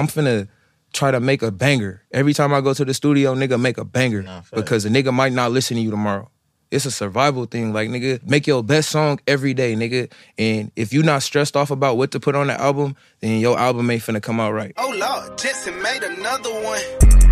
I'm finna try to make a banger. Every time I go to the studio, nigga, make a banger. Nah, facts. because a nigga might not listen to you tomorrow. It's a survival thing. Like, nigga, make your best song every day, nigga. And if you're not stressed off about what to put on the album, then your album ain't finna come out right. Oh Lord, Jetson made another one.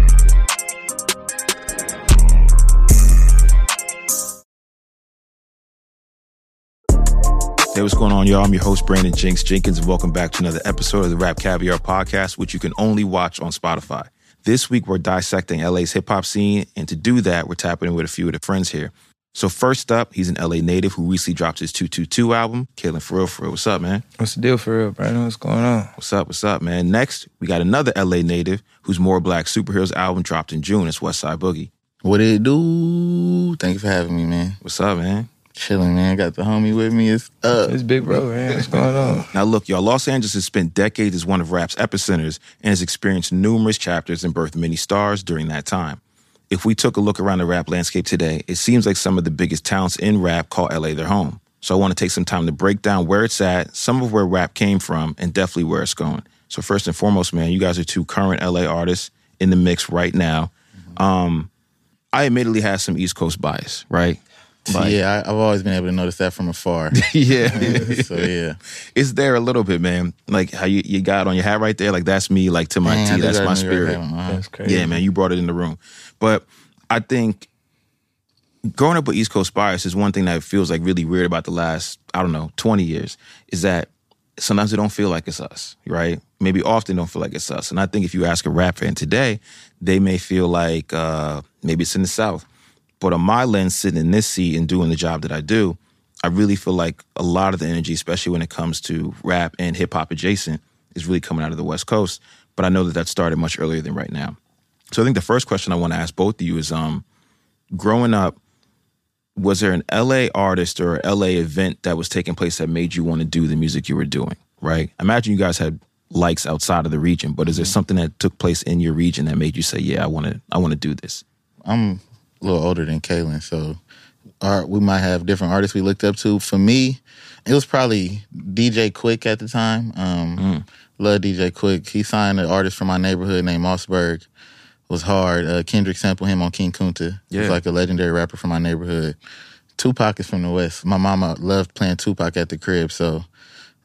Hey, what's going on, y'all? I'm your host, Brandon Jinx Jenkins, and welcome back to another episode of the RapCaviar podcast, which you can only watch on Spotify. This week, we're dissecting LA's hip hop scene, and to do that, we're tapping in with a few of the friends here. So, first up, he's an LA native who recently dropped his 222 album, Kalan For Real For Real. What's up, man? What's the deal for real, Brandon? What's going on? What's up? What's up, man? Next, we got another LA native whose More Black Superheroes album dropped in June. It's Westside Boogie. What it do? Thank you for having me, man. What's up, man? Chilling, man. Got the homie with me. It's up. It's big bro, man. What's going on? Now, look, y'all, Los Angeles has spent decades as one of rap's epicenters and has experienced numerous chapters and birthed many stars during that time. If we took a look around the rap landscape today, it seems like some of the biggest talents in rap call LA their home. So I want to take some time to break down where it's at, some of where rap came from, and definitely where it's going. So, first and foremost, man, you guys are two current LA artists in the mix right now. Um, I admittedly have some East Coast bias, right? Like- yeah, I, I've always been able to notice that from afar. yeah. so yeah, it's there a little bit, man. Like how you, you got on your hat right there, like that's me, like to my Man, I T, do that's my a New York spirit. hat on, uh-huh. That's crazy. Yeah, man, you brought it in the room. But I think growing up with East Coast bias is one thing that feels like really weird about the last, I don't know, 20 years, is that sometimes it don't feel like it's us, right? Maybe often don't feel like it's us. And I think if you ask a rap fan today, they may feel like uh, maybe it's in the South. But on my lens, sitting in this seat and doing the job that I do, I really feel like a lot of the energy, especially when it comes to rap and hip hop adjacent, is really coming out of the West Coast. But I know that that started much earlier than right now. So I think the first question I want to ask both of you is um, growing up, was there an LA artist or LA event that was taking place that made you want to do the music you were doing? Right? Imagine you guys had likes outside of the region, but is there something that took place in your region that made you say, "Yeah, I want to, I want to do this"? I'm a little older than Kalan, so our, we might have different artists we looked up to. For me, it was probably DJ Quik at the time. Um, Love DJ Quik. He signed an artist from my neighborhood named Mausberg. Was hard. Uh, Kendrick sampled him on King Kunta. He's Yeah. like a legendary rapper from my neighborhood. Tupac is from the West. My mama loved playing Tupac at the crib, so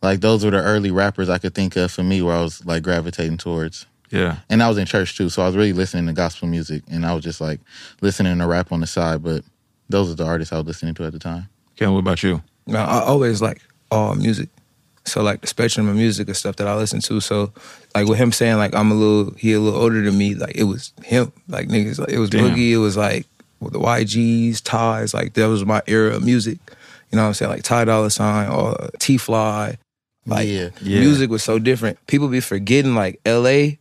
like those were the early rappers I could think of for me where I was like gravitating towards. Yeah, And I was in church too, so I was really listening to gospel music, and I was just like listening to rap on the side. But those are the artists I was listening to at the time. Ken, what about you? Now, I always like all music. So like the spectrum of music and stuff that I listen to. So like with him saying like I'm a little he a little older than me, like it was him. Like niggas like it was Damn. Boogie, it was like with the YGs, Ties, like that was my era of music. You know what I'm saying? Like Ty Dolla Sign or TeeFLii. Like Yeah. Yeah. music was so different. People be forgetting like LA,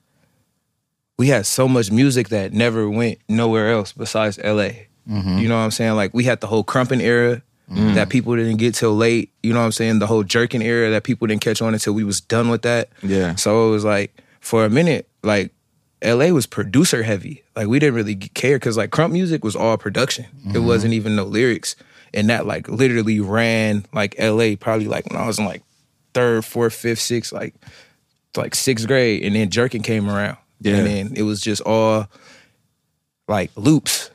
we had so much music that never went nowhere else besides LA. Mm-hmm. You know what I'm saying? Like we had the whole krumping era that people didn't get till late. You know what I'm saying? The whole jerking era that people didn't catch on until we was done with that. Yeah. So it was like for a minute, like LA was producer heavy. Like we didn't really care because like krump music was all production. It wasn't even no lyrics. And that like literally ran like LA probably like when I was in like third, fourth, fifth, sixth, like like sixth grade. And then jerking came around. Yeah. And then it was just all like loops.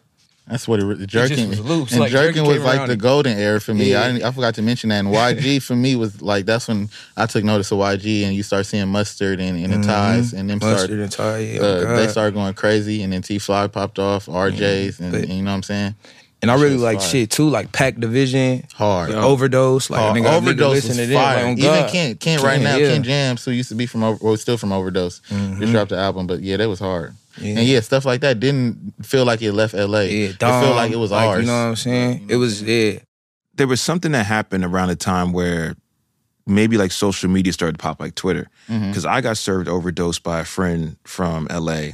That's what it re- jerking. was loops, And like, jerking jerking was like the and- golden era for me. Yeah. I didn't, I forgot to mention that. And YG for me was like that's when I took notice of YG, and you start seeing mustard and, and the ties, and them Mm-hmm. Mustard start and tie, yeah, uh, oh they God. started going crazy, and then TeeFLii popped off, RJ's, and, but- and you know what I'm saying? And I really shit's like fire. shit too, like Pac Division, Hard. OverDoz, like Hard. nigga, nigga OverDoz listen was to them, like, fire. on Even God. Kent, Kent right Kent, now, yeah. Kent Jamz, who used to be from, Over- well, still from OverDoz, just dropped the album, but yeah, that was hard. Yeah. And yeah, stuff like that didn't feel like it left LA. Yeah, it felt like it was ours. You know what I'm saying? It was yeah. there was something that happened around a time where maybe like social media started to pop like Twitter. Mm-hmm. Because I got served OverDoz by a friend from LA.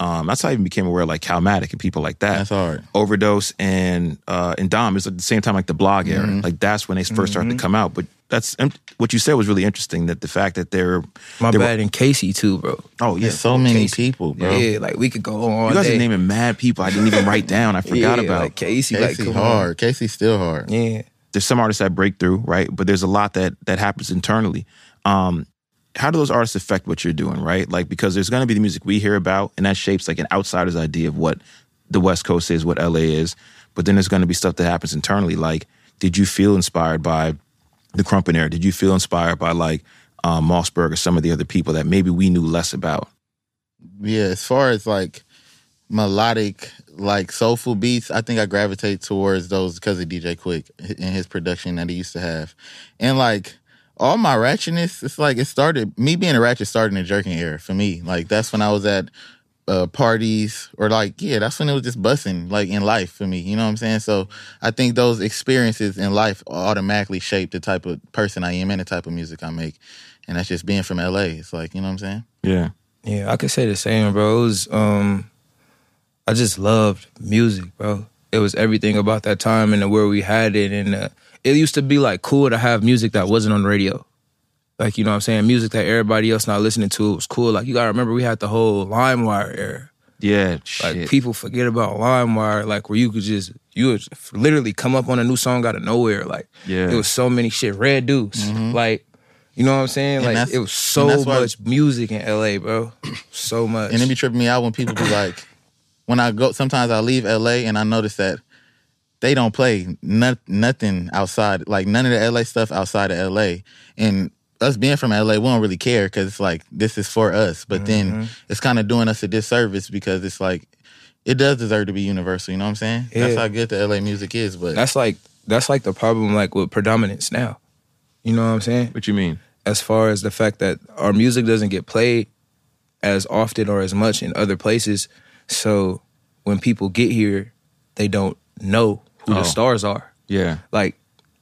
Um, that's how I even became aware of like Calmatic and people like that. That's hard. OverDoz and uh, and Dom is at the same time like the blog era. Mm-hmm. Like that's when they first started to come out. But that's and what you said was really interesting. That the fact that they're My they were- bad and Casey too, bro. oh yeah, There's so many Casey. people, bro. Yeah, like we could go on you guys day. are naming mad people I didn't even write down. I forgot yeah, about. like Casey, Casey like come on. hard. Casey's still hard. Yeah, there's some artists that break through, right? But there's a lot that that happens internally. Um, how do those artists affect what you're doing, right? Like because there's gonna be the music we hear about, and that shapes like an outsider's idea of what the West Coast is, what LA is. But then there's gonna be stuff that happens internally. Like, did you feel inspired by the Krumpin era? Did you feel inspired by like um, Mausberg or some of the other people that maybe we knew less about? Yeah, as far as like melodic, like soulful beats, I think I gravitate towards those because of DJ Quik and his production that he used to have. And like all my ratchetness, it's like it started me being a ratchet started in the jerking era for me. Like that's when I was at uh, parties or like yeah, that's when it was just busting like in life for me. You know what I'm saying? So I think those experiences in life automatically shape the type of person I am and the type of music I make. And that's just being from LA. It's like, you know what I'm saying? Yeah. Yeah, I could say the same, bro. It was um I just loved music, bro. It was everything about that time and where we had it and uh, it used to be like cool to have music that wasn't on the radio. Like, you know what I'm saying? Music that everybody else not listening to it was cool. Like you gotta remember we had the whole LimeWire era. Yeah. Like Shit. people forget about LimeWire, like where you could just you would literally come up on a new song out of nowhere. Like Yeah. it was so many shit. Red Deuce, mm-hmm. like you know what I'm saying? And like it was so why- much music in LA, bro. So much. And it be tripping me out when people be like, when I go, sometimes I leave LA and I notice that they don't play not, nothing outside, like none of the LA stuff outside of LA. And us being from LA, we don't really care because it's like, this is for us. But Mm-hmm. then it's kind of doing us a disservice because it's like, it does deserve to be universal. You know what I'm saying? That's how good the LA music is. But that's like that's like the problem like with predominance now. You know what I'm saying? what you mean? As far as the fact that our music doesn't get played as often or as much in other places. So when people get here, they don't know who Oh. the stars are. Yeah. Like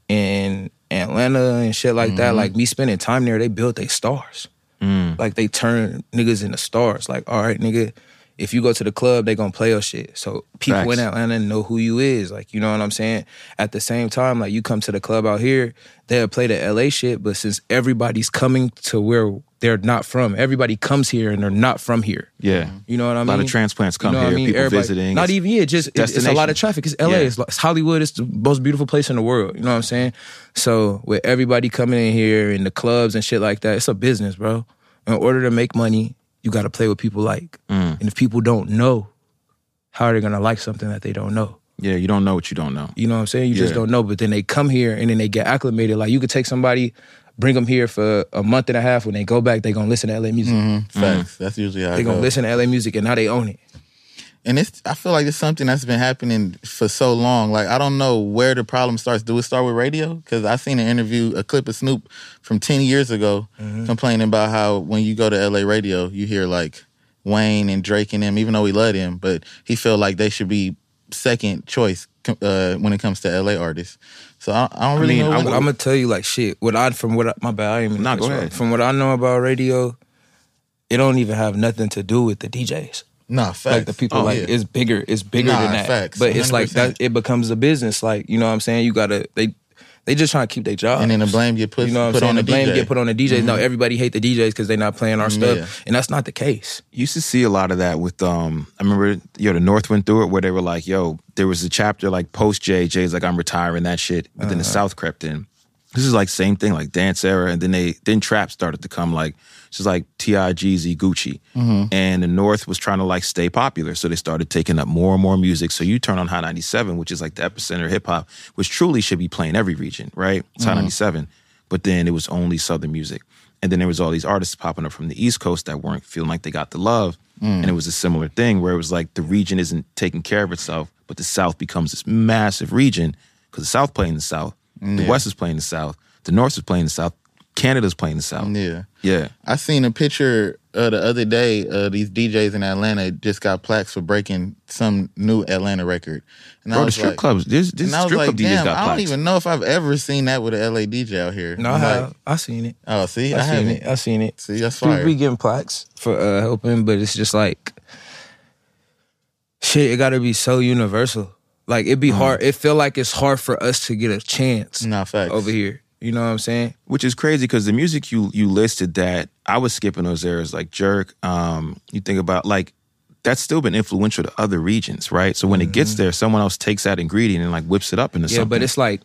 in Atlanta and shit like that, like me spending time there, they built their stars. Mm. Like they turn niggas into stars. Like, all right, nigga, if you go to the club, they gonna play your shit. So people Facts. in Atlanta know who you is. Like, you know what I'm saying? At the same time, like you come to the club out here, they'll play the LA shit, but since everybody's coming to where they're not from, everybody comes here and they're not from here. Yeah. You know what I mean? A lot of transplants come what here, people Everybody- visiting. Not even yeah, just it's, it's a lot of traffic. It's LA, Yeah. it's, it's Hollywood. It's the most beautiful place in the world. You know what I'm saying? So with everybody coming in here and the clubs and shit like that, it's a business, bro. In order to make money, you got to play what people like. Mm. And if people don't know, how are they gonna like something that they don't know? Yeah, you don't know what you don't know. You know what I'm saying? You just don't know. But then they come here and then they get acclimated. Like you could take somebody, bring them here for a month and a half. When they go back, they gonna listen to LA music. Mm-hmm. facts. Mm-hmm. That's usually how They it gonna goes. listen to LA music and now they own it. And it's I feel like it's something that's been happening for so long. Like I don't know where the problem starts. Do it start with radio? Because I seen an interview, a clip of Snoop from ten years ago, mm-hmm. complaining about how when you go to LA radio, you hear like Wayne and Drake and them, even though we loved him, but he felt like they should be second choice uh, when it comes to LA artists. So I, I don't really mean, know. I'm- I'm gonna tell you like shit. What I from what I, my bad. I ain't even Nah, go ahead. From what I know about radio, it don't even have nothing to do with the DJs. nah, facts. Like the people, Oh, like yeah. it's bigger. It's bigger Nah, than that. facts, But it's like 100%. that. It becomes a business. Like you know what I'm saying. You gotta they they just trying to keep their job. and then the blame get put, you know what I'm put saying? on the, the blame get put on the DJs. No, everybody hate the DJs because they're not playing our stuff, Yeah. and that's not the case. used to see a lot of that with um I remember yo the North went through it where they were like yo there was a chapter like post J J's like I'm retiring that shit but then the South crept in this is like same thing like dance era and then they then trap started to come like just like T.I. Jeezy Gucci. Mm-hmm. And the North was trying to like stay popular so they started taking up more and more music. So you turn on Hot 97 which is like the epicenter of hip hop which truly should be playing every region right? It's Hot mm-hmm. 97 but then it was only Southern music. And then there was all these artists popping up from the East Coast that weren't feeling like they got the love. Mm. And it was a similar thing where it was like the region isn't taking care of itself, but the South becomes this massive region because the South playing the South, the West is playing the South, the North is playing the South, Canada's playing the South. Yeah. Yeah. I seen a picture uh, the other day. Uh, these DJs in Atlanta just got plaques for breaking some new Atlanta record. And Bro, the was strip like, clubs, this, this and I was strip like, club DJs damn, got I don't plaques. even know if I've ever seen that with an LA DJ out here. No, I I'm have. like, I seen it. oh, see, I, I, seen haven't. it. I seen it. See, that's People fire. be getting plaques for uh, helping, but it's just like shit. It got to be so universal. Like it'd be hard. It feel like it's hard for us to get a chance Nah, facts. over here. You know what I'm saying? which is crazy because the music you you listed that I was skipping those eras like Jerk. Um, you think about like that's still been influential to other regions, right? So when it gets there, someone else takes that ingredient and like whips it up into Mm-hmm. Yeah, but it's like,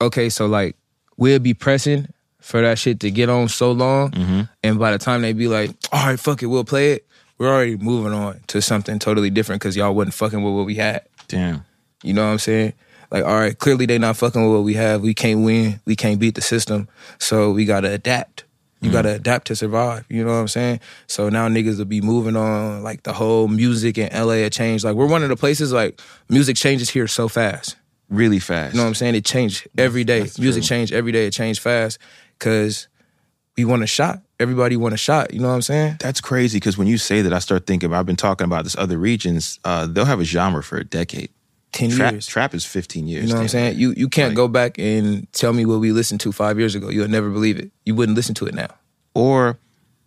okay, so like we'll be pressing for that shit to get on so long. Mm-hmm. And by the time they be like, all right, fuck it, we'll play it, we're already moving on to something totally different because y'all wasn't fucking with what we had. Damn. You know what I'm saying? Like, all right, clearly they not fucking with what we have. We can't win. We can't beat the system. So we gotta adapt. You gotta adapt to survive. You know what I'm saying? So now niggas will be moving on. Like the whole music in LA had changed. Like we're one of the places like music changes here so fast. Really fast. You know what I'm saying? It changed every day. that's Music changed every day. It changed fast because we want a shot. Everybody want a shot. You know what I'm saying? That's crazy because when you say that, I start thinking. I've been talking about this other regions. Uh, they'll have a genre for a decade. Ten Trap, years. trap is 15 years. You know what I'm saying? near. You you can't Like- go back and tell me what we listened to five years ago. You'll never believe it. You wouldn't listen to it now. Or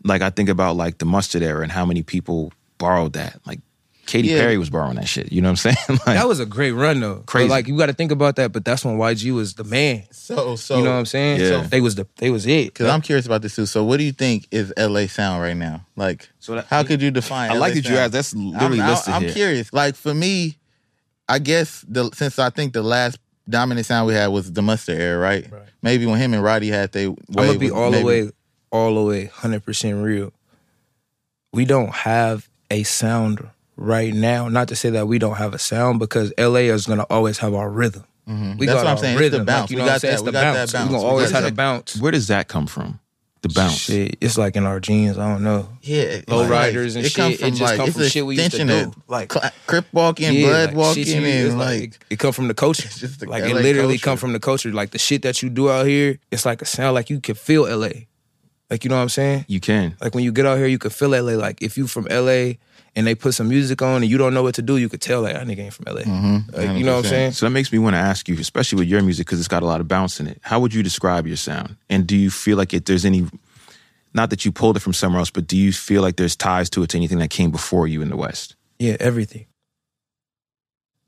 like I think about like the mustard era and how many people borrowed that. Like Katy Yeah. Perry was borrowing that shit. You know what I'm saying? like, That was a great run though. Crazy. But, like you got to think about that. But that's when YG was the man. So, so you know what I'm saying? Yeah. So they was the they was it. Because I'm curious about this too. So, what do you think is LA sound right now? Like, So that- how could you define? I LA like that you sound? asked. That's literally I'm, listed I'm here. curious. Like for me, I guess the since I think the last dominant sound we had was the Mustard era, right? Right. Maybe when him and Roddy had they. I'm gonna be all the way, all the way, hundred percent real. We don't have a sound right now. Not to say that we don't have a sound, because LA is gonna always have our rhythm. We Mm-hmm. That's got what I'm our saying. It's the rhythm. bounce. Like, you We know what got I'm saying? that- It's we the got that bounce. bounce. We gonna always have a bounce. Where does that come from? The bounce. Shit, it's like in our genes. I don't know. Yeah, Low like, riders and it come shit, it just come it's from shit we used to do. of, Like- cl- crip walking, Yeah, blood like, walking, shit and like, like it come from the culture. It's just the like LA it literally culture. come from the culture. Like the shit that you do out here, it's like a sound. Like you can feel LA. Like you know what I'm saying? You can. Like when you get out here, you can feel LA. Like if you from LA and they put some music on and you don't know what to do, you could tell like that nigga ain't from LA. Mm-hmm. Like, you know what I'm saying? So that makes me want to ask you, especially with your music, because it's got a lot of bounce in it. How would you describe your sound? And do you feel like it, there's any, not that you pulled it from somewhere else, but do you feel like there's ties to it to anything that came before you in the West? Yeah, everything.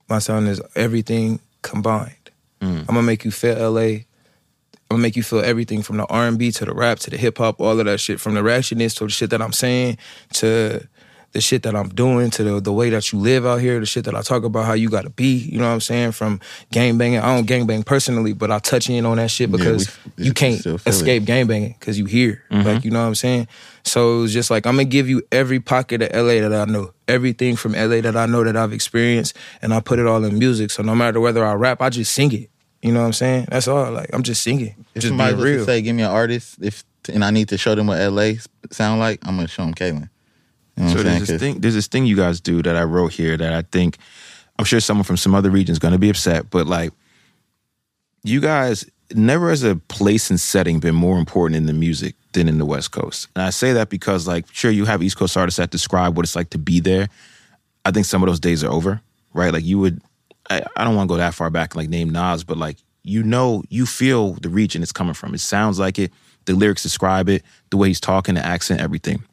My sound is everything combined. Mm. I'm gonna make you feel LA. I'm gonna make you feel everything from the R&B to the rap to the hip hop, all of that shit, from the ratchetness to the shit that I'm saying to the shit that I'm doing to the, the way that you live out here, the shit that I talk about how you gotta be. You know what I'm saying? From gang banging, I don't gang bang personally, but I touch in on that shit Yeah, because we- you can't still it. escape gang banging because you here. Mm-hmm. Like you know what I'm saying? So it was just like I'm gonna give you every pocket of LA that I know, everything from LA that I know that I've experienced, and I put it all in music. So no matter whether I rap, I just sing it. You know what I'm saying? That's all. Like I'm just singing, if just somebody being was to real. say, "Give me an artist," if and I need to show them what LA sound like, I'm gonna show them Kalan. You know So there's this thing. There's this thing you guys do that I wrote here that I think I'm sure someone from some other region is going to be upset, but like you guys never as a place and setting been more important in the music than in the West Coast. And I say that because like sure you have East Coast artists that describe what it's like to be there. I think some of those days are over, right? Like you would I, I don't want to go that far back and like name Nas, but like you know, you feel the region it's coming from. It sounds like it. The lyrics describe it, the way he's talking, the accent, everything.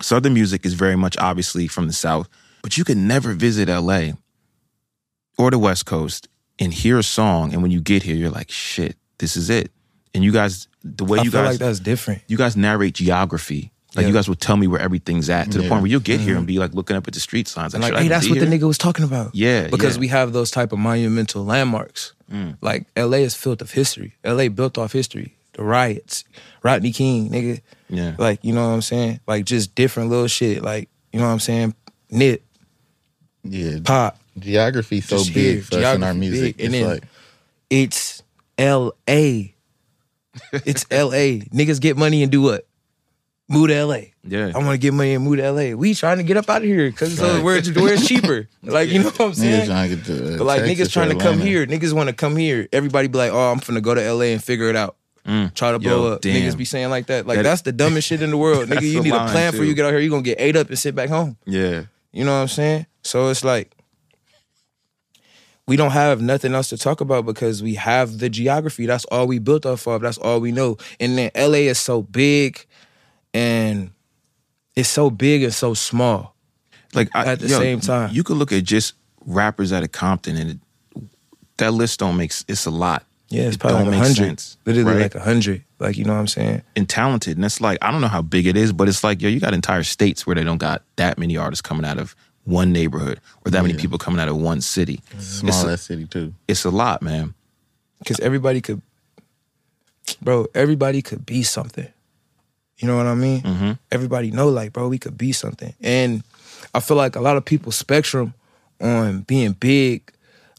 Southern music is very much obviously from the South, but you can never visit LA or the West Coast and hear a song, and when you get here, you're like, shit, this is it. And you guys, the way I you feel guys, like that's different. you guys narrate geography. Like Yeah. you guys will tell me where everything's at to the Yeah. point where you'll get here mm-hmm. and be like looking up at the street signs. Like, Like, hey, that's what the nigga was talking about. Yeah, because yeah. we have those type of monumental landmarks. Mm. Like LA is filled of history. LA built off history. The riots, Rodney King, nigga. Yeah. Like you know what I'm saying? Like just different little shit. Like you know what I'm saying? Nip, yeah, pop. geography so big here, for us in our music. big, and It's like It's L.A. it's L.A. Niggas get money and do what? Move to L.A. Yeah. I want to get money and move to L.A. We trying to get up out of here because Right. where it's, where it's cheaper. Like you know what I'm niggas saying? trying to get to uh, But like Texas niggas trying to come here. Niggas want to come here. Everybody be like, oh, I'm finna go to LA and figure it out. Mm. Try to blow Yo, up. damn. Niggas be saying like that. Like That- that's the dumbest shit in the world. Nigga, you need a plan for you get out here. You gonna get ate up and sit back home. Yeah. You know what I'm saying? So it's like we don't have nothing else to talk about because we have the geography. That's all we built off of. That's all we know. And then LA is so big and it's so big and so small. Like I, At the yo, same time. you could look at just rappers out of Compton, and it, that list don't make it's a lot. Yeah, it's It probably don't like a make hundred. sense, Literally right? like a hundred. Like you know what I'm saying? and talented. And it's like, I don't know how big it is, but it's like, yo, you got entire states where they don't got that many artists coming out of one neighborhood or that many people coming out of one city. Small It's a, city too. it's a lot, man. because everybody could bro, everybody could be something. You know what I mean? Mm-hmm. Everybody know, like, bro, we could be something. And I feel like a lot of people's spectrum on being big,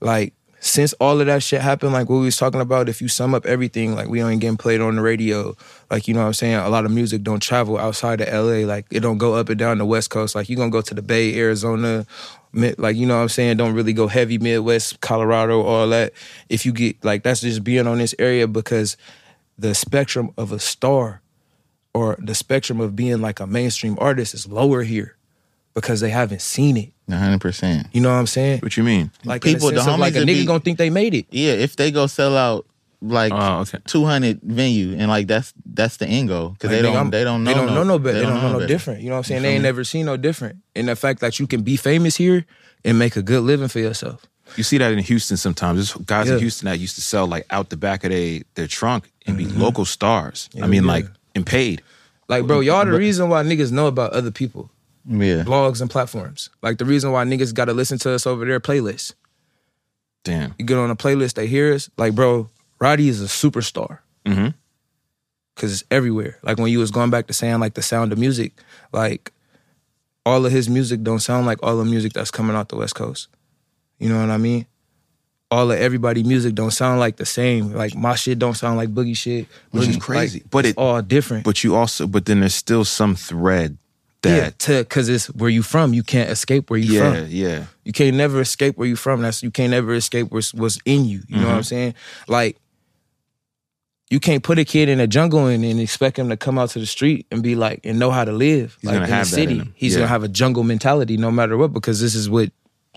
like, since all of that shit happened, like what we was talking about, if you sum up everything, like we ain't getting played on the radio, like you know what I'm saying, a lot of music don't travel outside of LA, like it don't go up and down the West Coast. Like you gonna go to the Bay, Arizona, like you know what I'm saying, don't really go heavy Midwest, Colorado, all that. If you get like that's just being on this area because the spectrum of a star or the spectrum of being like a mainstream artist is lower here because they haven't seen it. hundred percent. You know what I'm saying? What you mean? Like People, in a sense the of like a nigga be- gonna think they made it. Yeah, if they go sell out like Oh, okay. two hundred venue and like that's that's the end goal because they Like, nigga, don't they don't know they don't know no better. They don't know no better. different. You know what I'm saying? You They ain't me? never seen no different. And the fact that you can be famous here and make a good living for yourself. You see that in Houston sometimes. There's guys Yeah. in Houston that used to sell like out the back of they, their trunk and be mm-hmm. local stars. I mean, yeah. like, and paid. Like, bro, y'all the reason why niggas know about other people, Yeah, blogs and platforms. Like the reason why niggas gotta listen to us over their playlist. Damn. You get on a playlist, they hear us. Like, bro, Roddy is a superstar. Mhm. Cause it's everywhere. Like when you was going back to saying like the sound of music, like all of his music don't sound like all the music that's coming out the West Coast. You know what I mean? All of everybody music don't sound like the same. Like my shit don't sound like boogie shit. Which is crazy. like, But it's it- all different. But you also, but then there's still some thread that, to cause it's where you from. You can't escape where you yeah, from. yeah. Yeah. You can't never escape where you from. That's you can't never escape what's what's in you. You know what I'm saying? Like you can't put a kid in a jungle and, and expect him to come out to the street and be like and know how to live. He's like in the city. He's Yeah. gonna have a jungle mentality no matter what, because this is what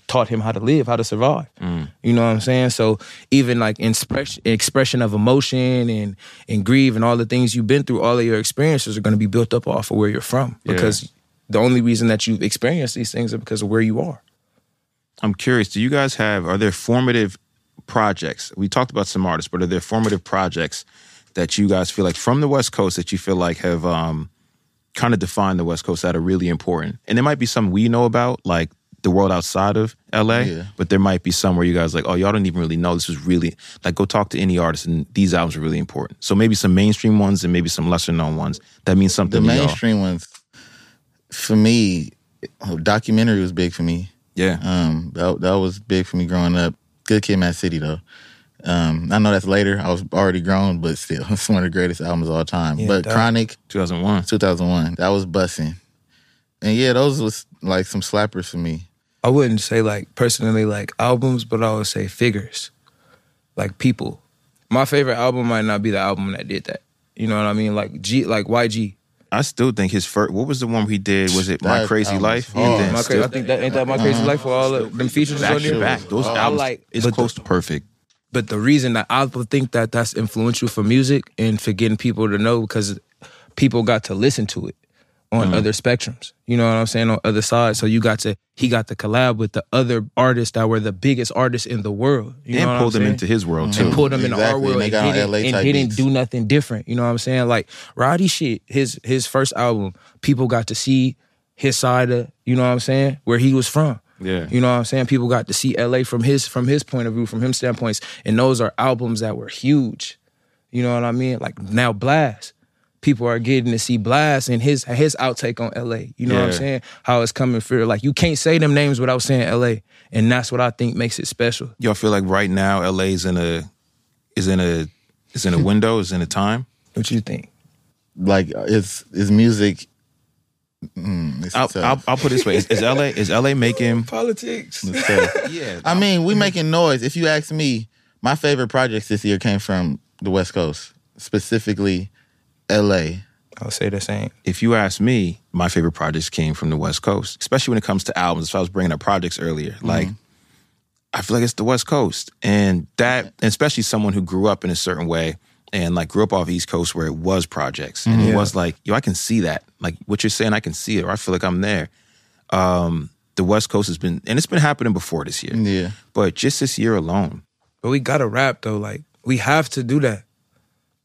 taught him how to live, how to survive. Mm. You know what I'm saying? So even like expression expression of emotion and and grieve and all the things you've been through, all of your experiences are gonna be built up off of where you're from. Yeah. Because the only reason that you've experienced these things are because of where you are. I'm curious. Do you guys have? Are there formative projects? We talked about some artists, but are there formative projects that you guys feel like from the West Coast that you feel like have um, kind of defined the West Coast that are really important? And there might be some we know about, like the world outside of LA, Yeah. but there might be some where you guys like, oh, y'all don't even really know this was really like. Go talk to any artist, and these albums are really important. So maybe some mainstream ones and maybe some lesser known ones that means the something. to y'all. mainstream ones for me. Documentary was big for me. yeah. Um, that that was big for me growing up. Good Kid, Mad City though. Um, I know that's later. I was already grown, but still, it's one of the greatest albums of all time. Yeah, but dog. Chronic, 2001. 2001, that was bussing. And yeah, those was like some slappers for me. I wouldn't say like personally like albums, but I would say figures, like people. My favorite album might not be the album that did that. You know what I mean? Like G, like YG. I still think his first. What was the one he did? Was it My That Crazy Life? hard. And then My still- Cra- I think that ain't that my crazy uh-huh. life for all of them features back on to there. back. Those I albums like- is but close the- to perfect. But the reason that I would think that that's influential for music and for getting people to know because people got to listen to it on Mm-hmm. other spectrums. You know what I'm saying? On other sides. So you got to he got to collab with the other artists that were the biggest artists in the world. You know and what pulled I'm them saying? into his world too. and pulled them in our Exactly, and world and, got on didn't, and didn't beats. do nothing different. You know what I'm saying? Like Roddy shit, his his first album, people got to see his side of, you know what I'm saying, where he was from. Yeah. You know what I'm saying? People got to see LA from his from his point of view, from him standpoints. And those are albums that were huge. You know what I mean? Like now Blxst. People are getting to see Blxst and his his outtake on LA. You know what I'm saying? How it's coming through. Like you can't say them names without saying LA. And that's what I think makes it special. Y'all feel like right now LA's in a is in a is in a window, is in a time. What do you think? Like it's it's music. Mm, I'll. I'll, I'll put it this way: is, is LA is LA making? Politics. Yeah, I mean, we making noise. If you ask me, my favorite projects this year came from the West Coast, specifically L.A. I'll say the same. if you ask me, my favorite projects came from the West Coast, especially when it comes to albums. If I was bringing up projects earlier, like I feel like it's the West Coast, and that, and especially someone who grew up in a certain way and like grew up off East Coast where it was projects, and it was like, yo, I can see that, like what you're saying, I can see it, or I feel like I'm there. Um, the West Coast has been, and it's been happening before this year, Yeah, but just this year alone, But we gotta rap though. Like we have to do that.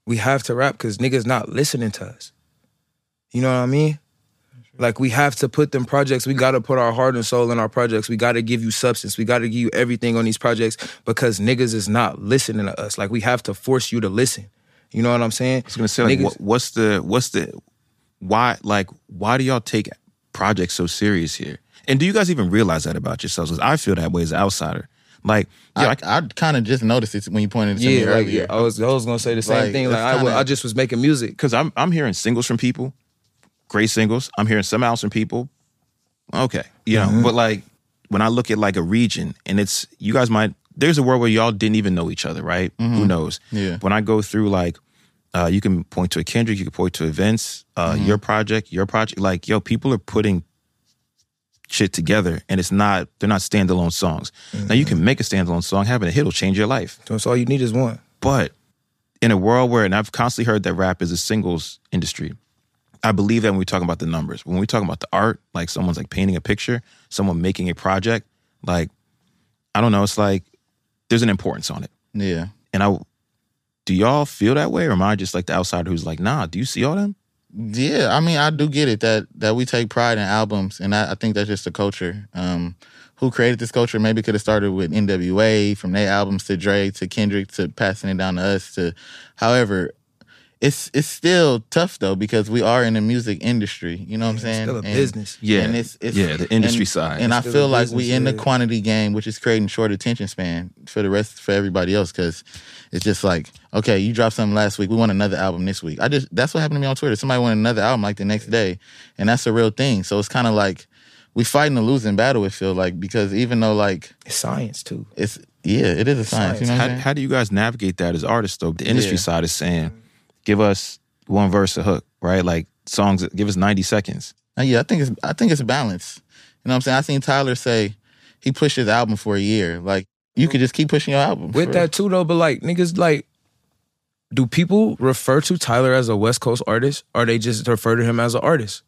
We have to rap because niggas not listening to us. You know what I mean? Like we have to put them projects. We gotta put our heart and soul in our projects. We gotta give you substance. We gotta give you everything on these projects because niggas is not listening to us. Like we have to force you to listen. You know what I'm saying? I was gonna say, like, what, what's the what's the why like why do y'all take projects so serious here? And do you guys even realize that about yourselves? 'Cause I feel that way as an outsider. Like, yeah, I, I kind of just noticed it when you pointed it to me yeah, like, earlier. yeah, I was I was gonna say the same Like, thing. Like I, kinda- I just was making music. because I'm I'm hearing singles from people, great singles. I'm hearing some albums from people. Okay, you know, but like when I look at like a region, and it's you guys might there's a world where y'all didn't even know each other, right? Who knows? Yeah. When I go through like. Uh, you can point to a Kendrick, you can point to events, uh, your project, your project. Like, yo, people are putting shit together, and it's not they're not standalone songs. Now you mm-hmm. can make a standalone song, having a hit will change your life. So it's all you need is one. But in a world where, and I've constantly heard that rap is a singles industry, I believe that when we talk about the numbers, when we talk about the art, like someone's like painting a picture, someone making a project, like, I don't know, it's like there's an importance on it. yeah. And I, do y'all feel that way? Or am I just like the outsider who's like, nah, do you see all them? Yeah, I mean, I do get it that that we take pride in albums, and I, I think that's just the culture. Um, who created this culture? Maybe could have started with N.W.A. from their albums to Dre to Kendrick to passing it down to us. To, however, it's it's still tough though because we are in the music industry. You know what I'm saying? Still a And- business. Yeah. and it's, it's Yeah, the industry and- side. And I feel like we in the quantity game, which is creating short attention span for the rest for everybody else. Because it's just like, okay, you dropped something last week, we want another album this week. I just that's what happened to me on Twitter. Somebody wanted another album like the next day, and that's a real thing. So it's kind of like we fighting a losing battle. It feel like because even though like It's science too. it's yeah, it is a science. You know what How, I'm how do you guys navigate that as artists though? The industry Yeah. side is saying, give us one verse, a hook, right? Like songs, give us 90 seconds. Uh, yeah, I think it's I think it's balance. You know what I'm saying? I seen Tyler say he pushed his album for a year. Like you could just keep pushing your album With for- that too though, but like niggas like do people refer to Tyler as a West Coast artist or they just refer to him as an artist?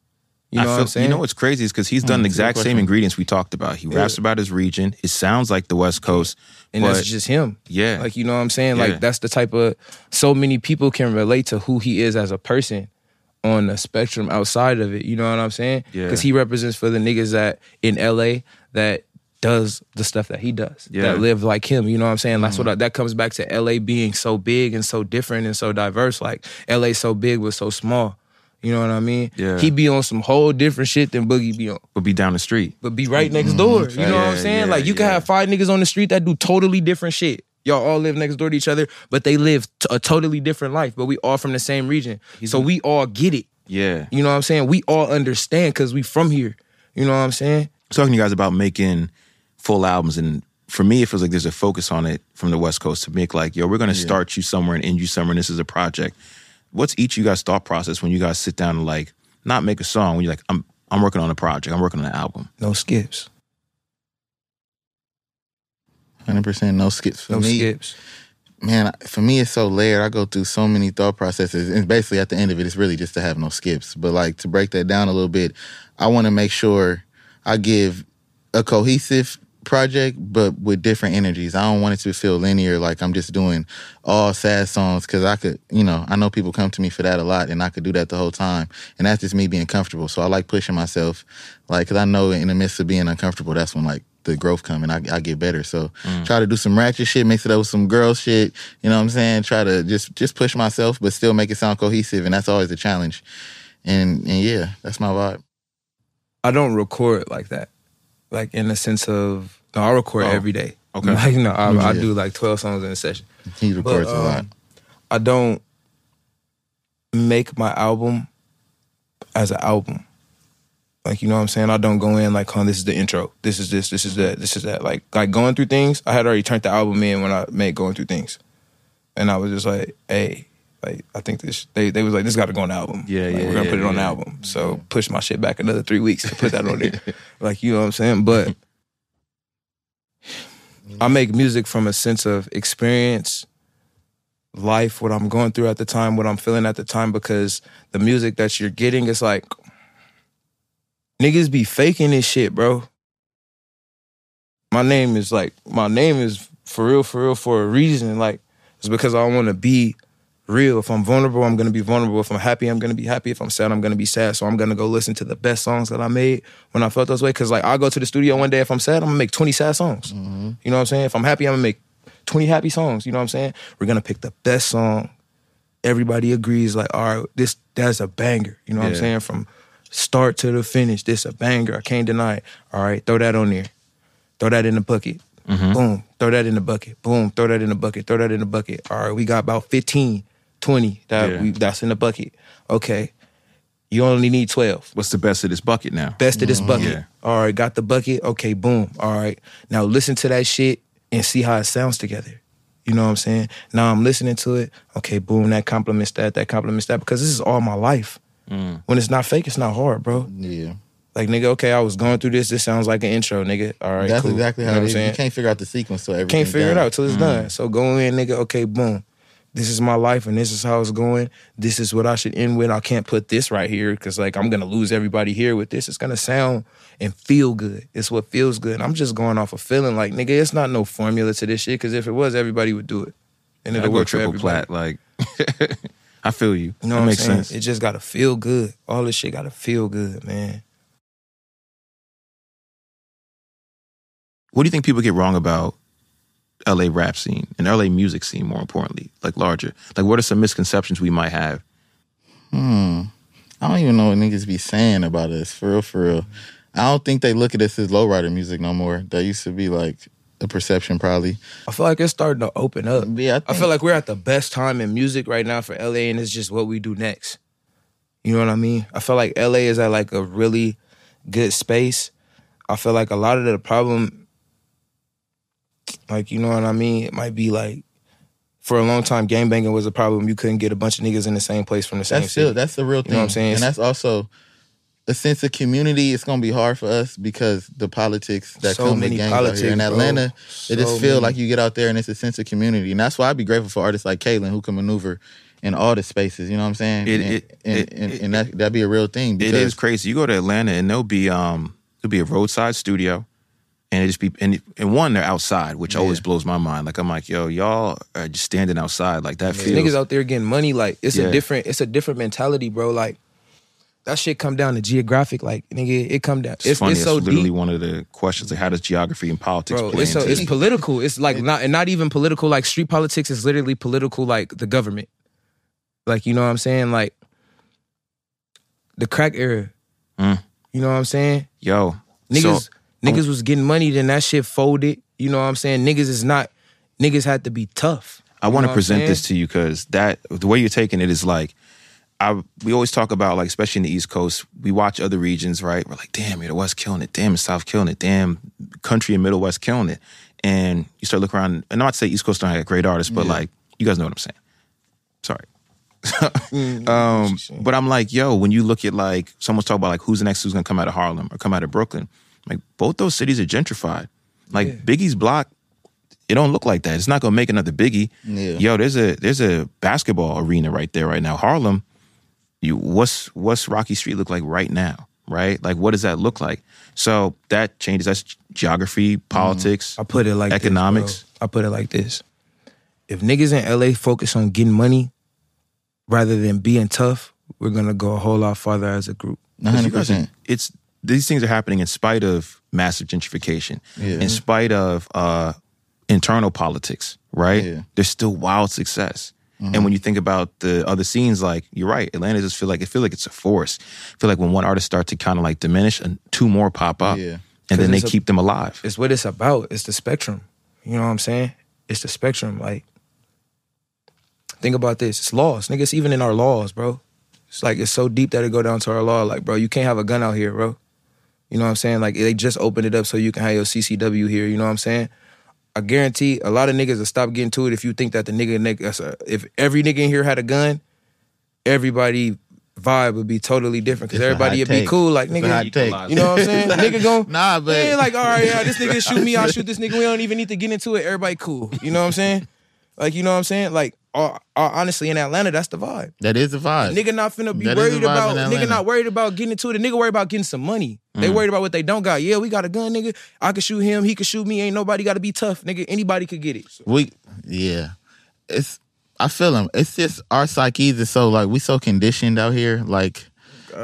You know what I'm saying? You know what's crazy is because he's done Hmm, the that's a good exact same ingredients we talked about. He raps about his region. It sounds like the West Coast, and but that's just him. yeah, Like you know what I'm saying? Yeah. Like that's the type of so many people can relate to who he is as a person on the spectrum outside of it. You know what I'm saying? Yeah. Because he represents for the niggas that in LA that does the stuff that he does. Yeah. That live like him. You know what I'm saying? That's Mm-hmm. what I, that comes back to LA being so big and so different and so diverse. Like LA so big but so small. You know what I mean? Yeah. He be on some whole different shit than Boogie be on but be down the street. but be right next mm-hmm. door. You know what I'm saying? yeah, like you can have five niggas on the street that do totally different shit. Y'all all live next door to each other, but they live t- a totally different life. But we all from the same region, so we all get it. Yeah. You know what I'm saying? We all understand because we from here. You know what I'm saying? talking to you guys about making full albums and for me it feels like there's a focus on it from the west coast to make like yo we're going to start you somewhere and end you somewhere and this is a project what's each of you guys thought process when you guys sit down and like not make a song when you're like i'm i'm working on a project i'm working on an album No skips. Hundred percent, no skips for me. No me. skips. Man, for me, it's so layered. I go through so many thought processes, and basically at the end of it, it's really just to have no skips. But like to break that down a little bit, I want to make sure I give a cohesive project, but with different energies. I don't want it to feel linear, like I'm just doing all sad songs because I could, you know, I know people come to me for that a lot, and I could do that the whole time, and that's just me being comfortable. So I like pushing myself, like because I know in the midst of being uncomfortable, that's when like the growth come and I, I get better. So mm. try to do some ratchet shit, mix it up with some girl shit. You know what I'm saying? Try to just just push myself, but still make it sound cohesive, and that's always a challenge. And and yeah, that's my vibe. I don't record like that. Like in the sense of no, I record Oh, every day. okay. Like no, I, I do like twelve songs in a session. He records But, a lot. um, I don't make my album as an album. Like you know what I'm saying? I don't go in like, oh, this is the intro. This is this, this is that, this is that. Like like going through things, I had already turned the album in when I made going through things. And I was just like, hey, like I think this they they was like, this gotta go on the album. Yeah, Like, yeah, We're gonna yeah, put it on the album. So push my shit back another three weeks to put that on there. like, you know what I'm saying? But I make music from a sense of experience, life, what I'm going through at the time, what I'm feeling at the time, because the music that you're getting is like niggas be faking this shit, bro. My name is like my name is for real, for real, for a reason. Like it's because I want to be real. If I'm vulnerable, I'm gonna be vulnerable. If I'm happy, I'm gonna be happy. If I'm sad, I'm gonna be sad. So I'm gonna go listen to the best songs that I made when I felt those way. Cause like I go to the studio one day. If I'm sad, I'm gonna make 20 sad songs. Mm-hmm. You know what I'm saying? If I'm happy, I'm gonna make 20 happy songs. You know what I'm saying? We're gonna pick the best song everybody agrees like, all right, this that's a banger. You know what I'm saying? From start to the finish, this a banger. I can't deny it. All right, throw that on there. Throw that in the bucket. Mm-hmm. Boom. Throw that in the bucket. Boom. Throw that in the bucket. Throw that in the bucket. All right, we got about 15, 20 that Yeah. we that's in the bucket. Okay. You only need 12 What's the best of this bucket now? best of this bucket. Yeah. All right, got the bucket. Okay, boom. All right. Now listen to that shit and see how it sounds together. You know what I'm saying? Now I'm listening to it. Okay, boom, that complements that, that complements that, because this is all my life. Mm. When it's not fake, it's not hard, bro. Yeah. Like, nigga, okay, I was going through this. This sounds like an intro, nigga. All right, That's cool. exactly You how know it what is. I'm You can't figure out the sequence till everything. Can't figure it out till it's done. So go in, nigga. Okay, boom. This is my life, and this is how it's going. This is what I should end with. I can't put this right here because, like, I'm gonna lose everybody here with this. It's gonna sound and feel good. It's what feels good. I'm just going off a feeling. Like, nigga, it's not no formula to this shit. Because if it was, everybody would do it, and it'll work for triple plat. Like, I feel you. You know that what makes I'm saying? sense. It just gotta feel good. All this shit gotta feel good, man. What do you think people get wrong about LA rap scene and LA music scene, more importantly, like larger? Like, what are some misconceptions we might have? Hmm. I don't even know what niggas be saying about us. For real, for real. I don't think they look at us as lowrider music no more. That used to be like a perception, probably. I feel like it's starting to open up. Yeah, I, I feel like we're at the best time in music right now for LA, and it's just what we do next. You know what I mean? I feel like LA is at like a really good space. I feel like a lot of the problem, like you know what I mean, it might be like for a long time, gang banging was a problem. You couldn't get a bunch of niggas in the same place from the same that's still that's the real thing. know what I'm saying? And that's also a sense of community. It's gonna be hard for us because the politics that So come many with gangs out here. In politics, bro. Atlanta, it just feel many. like you get out there and it's a sense of community. And that's why I'd be grateful for artists like Kalan who can maneuver in all the spaces. You know what I'm saying? It- and it- and, it- and, it- and that that'd be a real thing. It Because is crazy. You go to Atlanta and there'll be um there'll be a roadside studio, and it just be and and one they're outside, which always blows my mind. Like I'm like, yo, y'all are just standing outside like that feels. niggas out there getting money. Like it's Yeah. a different, it's a different mentality, bro. Like that shit come down to geographic. Like nigga, it come down. it's, It's, funny. it's It's, literally deep. one of the questions. Like, how does geography and politics bro. play It's so it's political. It's like not and not even political. Like street politics is literally political. Like the government. Like you know what I'm saying? Like the crack era. Mm. You know what I'm saying? Yo, Niggas, so- niggas was getting money, then that shit folded. You know what I'm saying? Niggas is not. Niggas had to be tough. I want to present this to you because that the way you're taking it is like I we always talk about like especially in the East Coast, we watch other regions, right? We're like, damn, you're the West killing it, damn, the South killing it, damn, country and Middle West killing it. And you start looking around, and not to say East Coast don't have great artists, but like you guys know what I'm saying. Sorry. um, but I'm like, yo, when you look at like someone's talking about like who's the next who's gonna come out of Harlem or come out of Brooklyn, like both those cities are gentrified. Like Biggie's block, it don't look like that. It's not gonna make another Biggie. Yeah. Yo, there's a there's a basketball arena right there right now. Harlem, you what's what's Rocky Street look like right now? Right? Like what does that look like? So that changes. That's geography, mm-hmm. politics. I put it like Economics. bro. I put it like this: If niggas in LA focus on getting money rather than being tough, we're gonna go a whole lot farther as a group. one hundred percent. it's these things are happening in spite of massive gentrification, Yeah. in spite of uh, internal politics, right? Yeah. There's still wild success. Mm-hmm. And when you think about the other scenes, like you're right, Atlanta just feel like it feel like it's a force. I feel like when one artist starts to kind of like diminish, and two more pop up, Yeah. and then they a- keep them alive. It's what it's about. It's the spectrum. You know what I'm saying? It's the spectrum. Like, think about this. It's laws, nigga. It's even in our laws, bro. It's like it's so deep that it go down to our law. Like, bro, you can't have a gun out here, bro. You know what I'm saying? Like, they just opened it up so you can have your CCW here. You know what I'm saying? I guarantee a lot of niggas will stop getting to it if you think that the nigga, nigga if every nigga in here had a gun, everybody vibe would be totally different because everybody would be cool. Like, nigga, you know what I'm saying? nigga gon' Nah, but yeah, like, all right, yeah, this nigga shoot me, I'll shoot this nigga. We don't even need to get into it. Everybody cool. You know what I'm saying? Like, you know what I'm saying? Like, uh, uh, honestly, in Atlanta, that's the vibe. that is the vibe. Nigga not finna be That is worried the vibe about, in nigga not worried about getting into it. The nigga worried about getting some money. Mm. They worried about what they don't got. Yeah, we got a gun, nigga. I can shoot him, he can shoot me. Ain't nobody got to be tough, nigga. Anybody could get it. We yeah. It's I feel them. It's just our psyches is so like we so conditioned out here. Like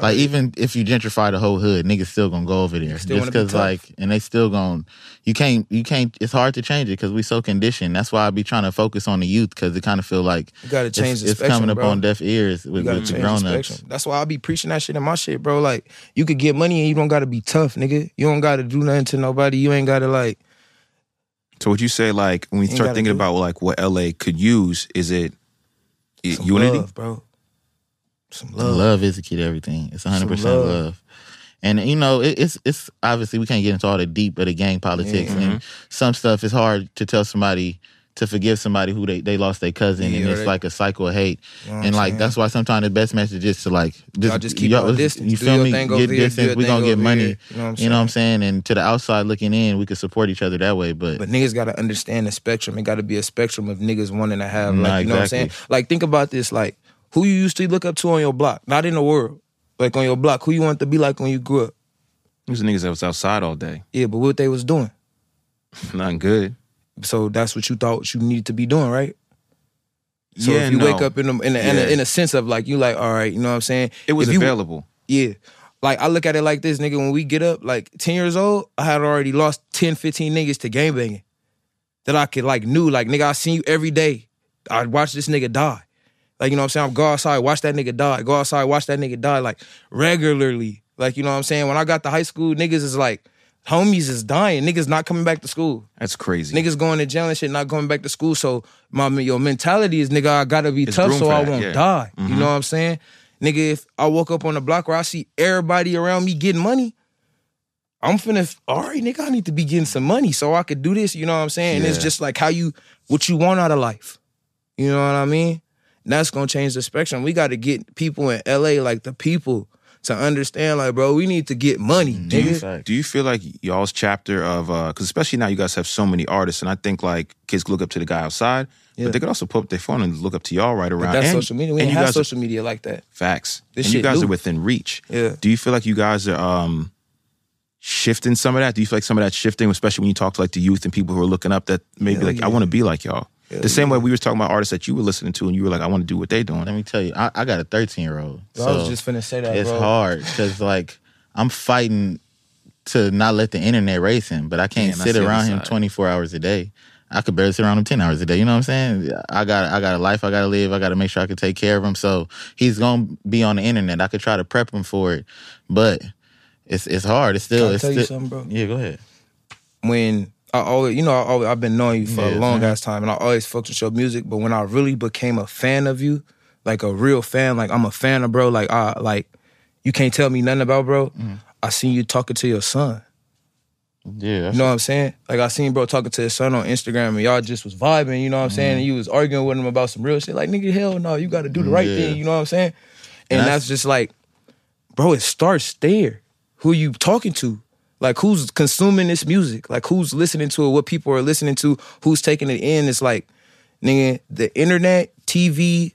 like even if you gentrify the whole hood, niggas still gonna go over there still just wanna be because like, and they still gonna. You can't, you can't. It's hard to change it because we so conditioned. That's why I be trying to focus on the youth because it kind of feel like You gotta it's, change the it's spectrum, coming up bro. on deaf ears with, with the change the grown ups. That's why I be preaching that shit in my shit, bro. Like you could get money and you don't gotta be tough, nigga. You don't gotta do nothing to nobody. You ain't gotta like So would you say like when we Ain't start thinking do about like what LA could use, is it some unity? love, bro. Some Love. love. is the key to everything. It's hundred percent love. love. And you know, it, it's it's obviously we can't get into all the deep of the gang politics Mm-hmm. and some stuff. It's hard to tell somebody to forgive somebody who they, they lost their cousin, Yeah, and it's they- like a cycle of hate. You know and like saying? that's why sometimes the best message is to like just, Y'all just keep y'all- our distance. You feel me? Get here, distance. We thing gonna get money. here. You know what I'm You know what I'm saying? And to the outside looking in, we could support each other that way. But, But niggas gotta understand the spectrum. It gotta be a spectrum of niggas wanting to have, like, Nah, you know what I'm saying? Like, think about this. Like, who you used to look up to on your block, not in the world. Like on your block, who you want to be like when you grew up. These niggas that was outside all day. Yeah, but what they was doing. Nothing good. So that's what you thought you needed to be doing, right? So yeah, if you no. wake up in a, in, a, in, a, in a sense of like you like, all right, you know what I'm saying? it was If you- available. Yeah. Like I look at it like this, nigga, when we get up, like 10 years old, I had already lost 10, 15 niggas to game banging. That I could like knew, like, nigga, I seen you every day. I'd watch this nigga die. Like, you know what I'm saying? I'm go outside, watch that nigga die. Go outside, watch that nigga die, like regularly. Like, you know what I'm saying? When I got to high school, niggas is like, homies is dying. Niggas not coming back to school. That's crazy. Niggas going to jail and shit, not going back to school. So my your mentality is, nigga, I gotta be It's tough so I that, won't yeah. die. Mm-hmm. You know what I'm saying? Nigga, if I woke up on the block where I see everybody around me getting money, I'm finna, all right, nigga, I need to be getting some money so I could do this. You know what I'm saying? And it's just like how you, what you want out of life. You know what I mean? And that's gonna change the spectrum. We got to get people in LA, like the people, to understand, like, bro, we need to get money, do you, nigga. do you feel like y'all's chapter of uh because especially now you guys have so many artists and I think like kids look up to the guy outside, Yeah. but they could also pull up their phone and look up to y'all right around. But that's and, social media. We and you have guys are- social media like that. facts. This and you guys new. are within reach. Yeah. Do you feel like you guys are um shifting some of that? Do you feel like some of that shifting, especially when you talk to like the youth and people who are looking up that maybe Hell like I want to be like y'all. Hell the same way we were talking about artists that you were listening to and you were like, I want to do what they doing. let me tell you, I, I got a 13 year old. So I was just finna say that, it's bro. hard because like I'm fighting to not let the internet race him, but I can't Damn, sit the other around him 24 hours a day. I could barely sit around him 10 hours a day. You know what I'm saying? I got I got a life I got to live. I got to make sure I can take care of him. So he's gonna be on the internet. I could try to prep him for it, but it's it's hard. It's still Can I it's tell you still, something, bro? Yeah, go ahead. when I always, you know, I always, I've been knowing you for a long man. ass time, and I always fucked with your music. But when I really became a fan of you, like a real fan, like I'm a fan of bro, like I like you can't tell me nothing about bro. Mm. I seen you talking to your son. Yeah, You know what I'm saying? Like I seen bro talking to his son on Instagram, and y'all just was vibing. You know what I'm saying? And you was arguing with him about some real shit. Like nigga, hell no, you got to do the right Yeah. thing. You know what I'm saying? And, And that's, that's- just like, bro, it starts there. Who you talking to? Like who's consuming this music? Like who's listening to it? What people are listening to? Who's taking it in? It's like, nigga, the internet, TV,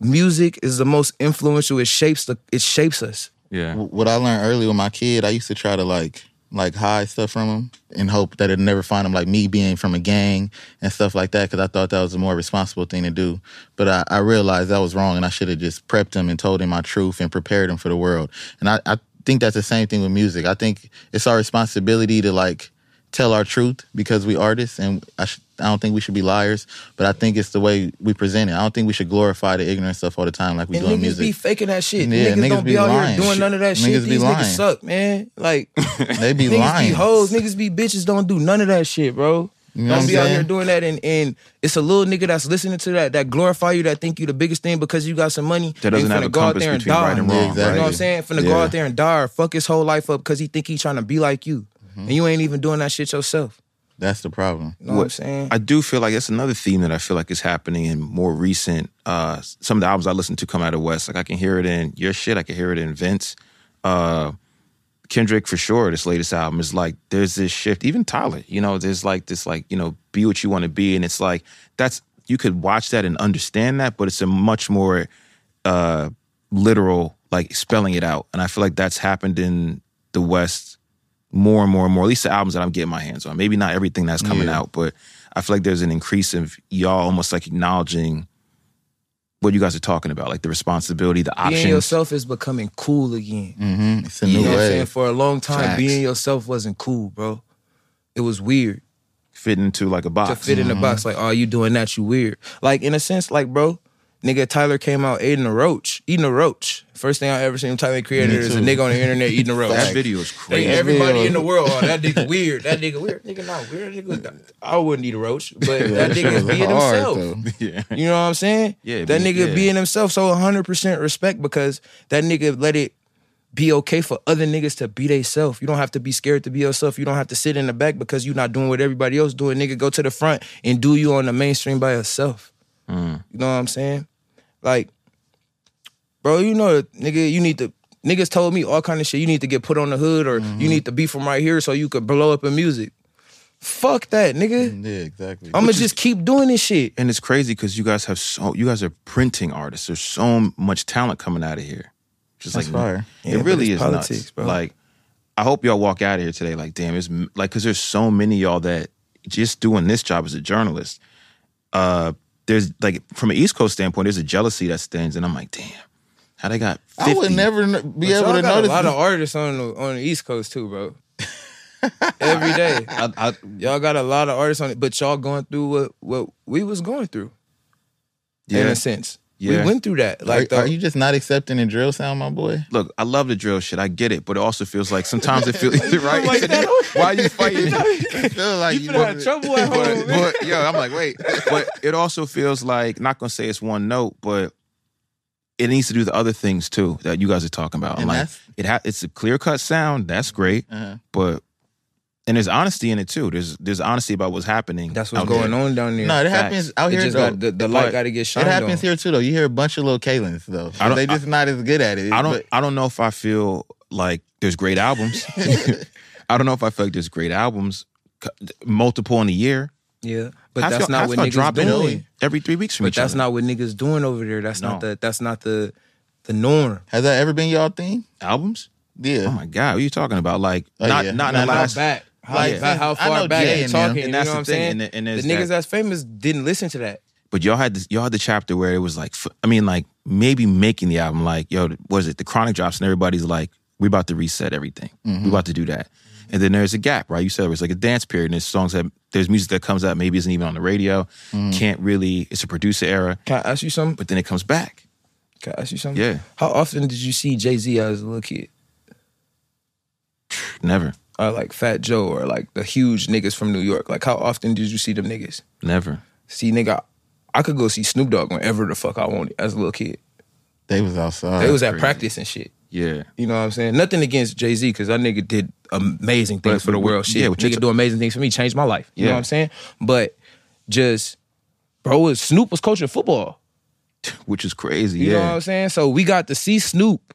music is the most influential. It shapes the. It shapes us. Yeah. what I learned early with my kid, I used to try to like like hide stuff from him and hope that it'd never find him like me being from a gang and stuff like that because I thought that was a more responsible thing to do. But I, I realized that was wrong and I should have just prepped him and told him my truth and prepared him for the world. And I, I think that's the same thing with music. I think it's our responsibility to like tell our truth because we artists and I, sh- I don't think we should be liars, but I think it's the way we present it. I don't think we should glorify the ignorant stuff all the time like we And do in niggas music. be faking that shit. Yeah, niggas, niggas don't be, out lying. here doing none of that shit. Niggas be These lying. niggas suck, man. Like they be niggas lying. be hoes, niggas be bitches. Don't do none of that shit, bro. You know don't be I'm out here saying? doing that, and and it's a little nigga that's listening to that that glorify you, that think you the biggest thing because you got some money. That doesn't They have a go out compass there and between die. right and Yeah, wrong. exactly. You know what I'm saying? Finna go Yeah. out there and die or fuck his whole life up because he think he trying to be like you, Mm-hmm. and you ain't even doing that shit yourself. That's the problem. You know what, I'm saying? I do feel like that's another theme that I feel like is happening in more recent uh some of the albums I listen to come out of West. Like I can hear it in your shit, I can hear it in Vince. Uh Kendrick for sure, this latest album is like there's this shift. Even Tyler, you know, there's like this like, you know, be what you want to be. And it's like that's you could watch that and understand that, but it's a much more uh literal, like spelling it out. And I feel like that's happened in the West more and more and more. At least the albums that I'm getting my hands on. Maybe not everything that's coming Yeah. out, but I feel like there's an increase of y'all almost like acknowledging what you guys are talking about, like the responsibility, the options. Being yourself is becoming cool again. Mm-hmm. It's a You new know what I'm way. saying? For a long time, Facts. being yourself wasn't cool, bro. It was weird fit into like a box. to fit in the box. Like, oh, you doing that? You weird. Like in a sense, like, bro, nigga Tyler came out eating a roach, eating a roach. First thing I ever seen Tyler created is a nigga on the internet eating a roach. that video is Like, crazy. everybody in the world, oh, that nigga weird. That nigga weird. Nigga not weird. Nigga, I wouldn't eat a roach, but that nigga is being hard, himself. yeah. You know what I'm saying? Yeah, That nigga yeah. being himself. So 100% respect because that nigga let it be okay for other niggas to be theyself. You don't have to be scared to be yourself. You don't have to sit in the back because you're not doing what everybody else doing. Nigga, go to the front and do you on the mainstream by yourself. Mm. You know what I'm saying? Like, bro, you know, nigga, you need to. Niggas told me all kind of shit. You need to get put on the hood, or Mm-hmm. you need to be from right here so you could blow up in music. Fuck that, nigga. Yeah, exactly. I'ma just keep doing this shit. And it's crazy because you guys have so you guys are printing artists. There's so much talent coming out of here. Just That's like fire. Yeah, it really is politics, nuts. bro. Like I hope y'all walk out of here today like damn it's like because there's so many of y'all that just doing this job as a journalist. Uh, there's like from an East Coast standpoint, there's a jealousy that stands, and I'm like damn, how they got. 50? I would never be But able y'all to got notice. a lot of artists on the on the East Coast too, bro. Every day, I, I, y'all got a lot of artists on it, but y'all going through what what we was going through in a sense. Yeah. We went through that. Like, are, the, are you just not accepting the drill sound, my boy? Look, I love the drill shit. I get it, but it also feels like sometimes it feels right. Like that? Why are you fighting? I feel like you, finna have trouble at home, but, but yo, I'm like, wait. But it also feels like not gonna say it's one note, but it needs to do the other things too that you guys are talking about. And like, it ha- it's a clear cut sound. That's great, Uh-huh. but and there's honesty in it too. There's there's honesty about what's happening. that's what's going there. on down there. No, it Facts. happens out It here though. got the, the light got to get it happens on. here too though. You hear a bunch of little Kalans though. So I don't- they just not as good at it. I don't But I don't know if I feel like there's great albums. I don't know if I feel like there's great albums, multiple in a year. Yeah, but Half that's not half what y'all niggas dropping doing. every three weeks from But each that's other. not what niggas doing over there. That's not the that's not the the norm. has that ever been y'all thing? albums. Yeah. Oh my god, what are you talking about? Like Oh, not yeah. not in the Not last. back? How, Like, back- how far back Jay they and talking? and you that's know the what I'm thing, saying? and it- and the niggas that- that's famous didn't listen to that. But y'all had this, y'all had the chapter where it was like, I mean, like maybe making the album, like yo, was it? The Chronic drops, and everybody's like, we about to reset everything. We mm-hmm. about to do that. And then there's a gap, right? You said it was like a dance period, and there's songs that there's music that comes out maybe isn't even on the radio, mm. can't really. It's a producer era, Can I ask you something? but then it comes back. Can I ask you something? Yeah. How often did you see Jay Z as a little kid? Never, Or like Fat Joe or like the huge niggas from New York? Like how often did you see them niggas? never. See, nigga, I could go see Snoop Dogg whenever the fuck I wanted as a little kid. They was outside. They was at crazy. practice and shit. Yeah, You know what I'm saying? Nothing against Jay Z because that nigga did amazing things But- for the world. Shit, yeah, yeah, nigga ta- do amazing things for me, changed my life. You know Yeah. what I'm saying? But just, bro, Snoop was coaching football. which is crazy. You know what I'm saying? So we got to see Snoop,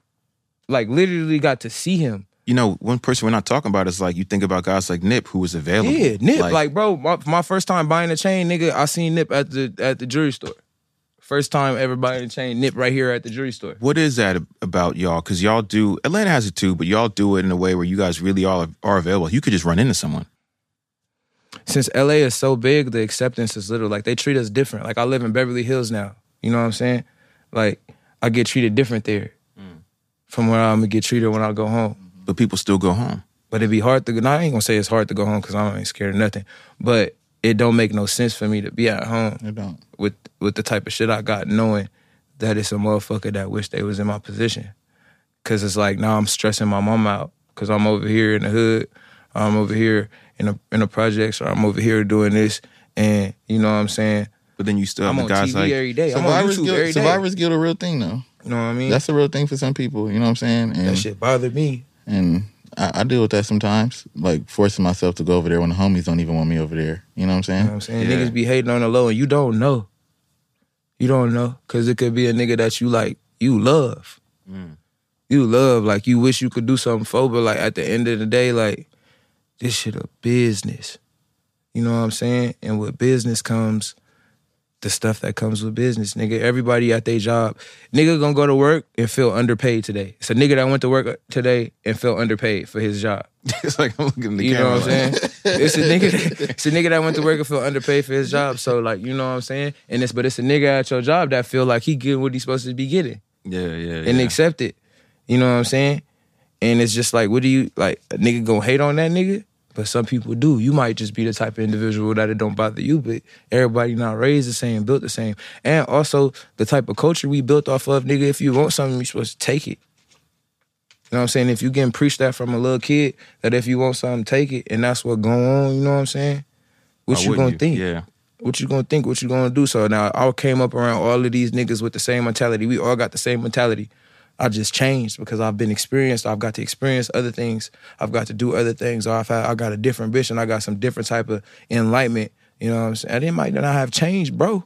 like literally got to see him. you know, one person we're not talking about is like you think about guys like Nip, who was available. Yeah, Nip. Like, bro, my, my first time buying a chain, nigga, I seen Nip at the at the jewelry store. First time ever buying a chain, Nip right here at the jewelry store. What is that about y'all? Because y'all do Atlanta has it too, but y'all do it in a way where you guys really are are available. You could just run into someone. Since LA is so big, the acceptance is little. Like they treat us different. Like I live in Beverly Hills now. You know what I'm saying? Like I get treated different there mm. from where I'm gonna get treated when I go home. but people still go home. But it'd be hard to I ain't gonna say it's hard to go home because I ain't scared of nothing. But it don't make no sense for me to be at home They don't. with with the type of shit I got, knowing that it's a motherfucker that wish they was in my position. Cause it's like now I'm stressing my mom out because I'm over here in the hood, I'm over here in the in the projects, or I'm over here doing this, and you know what I'm saying. But then you still have I'm the on guys TV like every day. I'm on Survivor's YouTube guilt, every day. survivor's guilt a real thing though. You know what I mean? That's a real thing for some people. You know what I'm saying? And that shit bothered me. and I, I deal with that sometimes, like forcing myself to go over there when the homies don't even want me over there. You know what I'm You saying? know what I'm saying? Yeah. Niggas be hating on the low and you don't know. You don't know. Cause it could be a nigga that you like, you love. Mm. You love, like you wish you could do something for, but like at the end of the day, like, this shit a business. You know what I'm saying? And with business comes the stuff that comes with business, nigga. Everybody at their job, nigga gonna go to work and feel underpaid today. It's a nigga that went to work today and felt underpaid for his job. it's like I'm looking at the You know what I'm saying? it's a nigga. It's a nigga that went to work and feel underpaid for his job. So like, you know what I'm saying? And it's but it's a nigga at your job that feel like he getting what he's supposed to be getting Yeah, yeah, and yeah. accept it. You know what I'm saying? And it's just like, what do you like? A nigga gonna hate on that nigga? But some people do. You might just be the type of individual that it don't bother you, but everybody not raised the same, built the same. And also the type of culture we built off of, nigga, if you want something, you're supposed to take it. You know what I'm saying? If you getting preached that from a little kid, that if you want something, take it, and that's what going on, you know what I'm saying? What Why you gonna think? Yeah. What you gonna think? What you gonna do? So now I came up around all of these niggas with the same mentality. We all got the same mentality. I just changed because I've been experienced. I've got to experience other things. I've got to do other things. Or I've had, I got a different vision. I got some different type of enlightenment. You know what I'm saying? And it might not have changed, bro,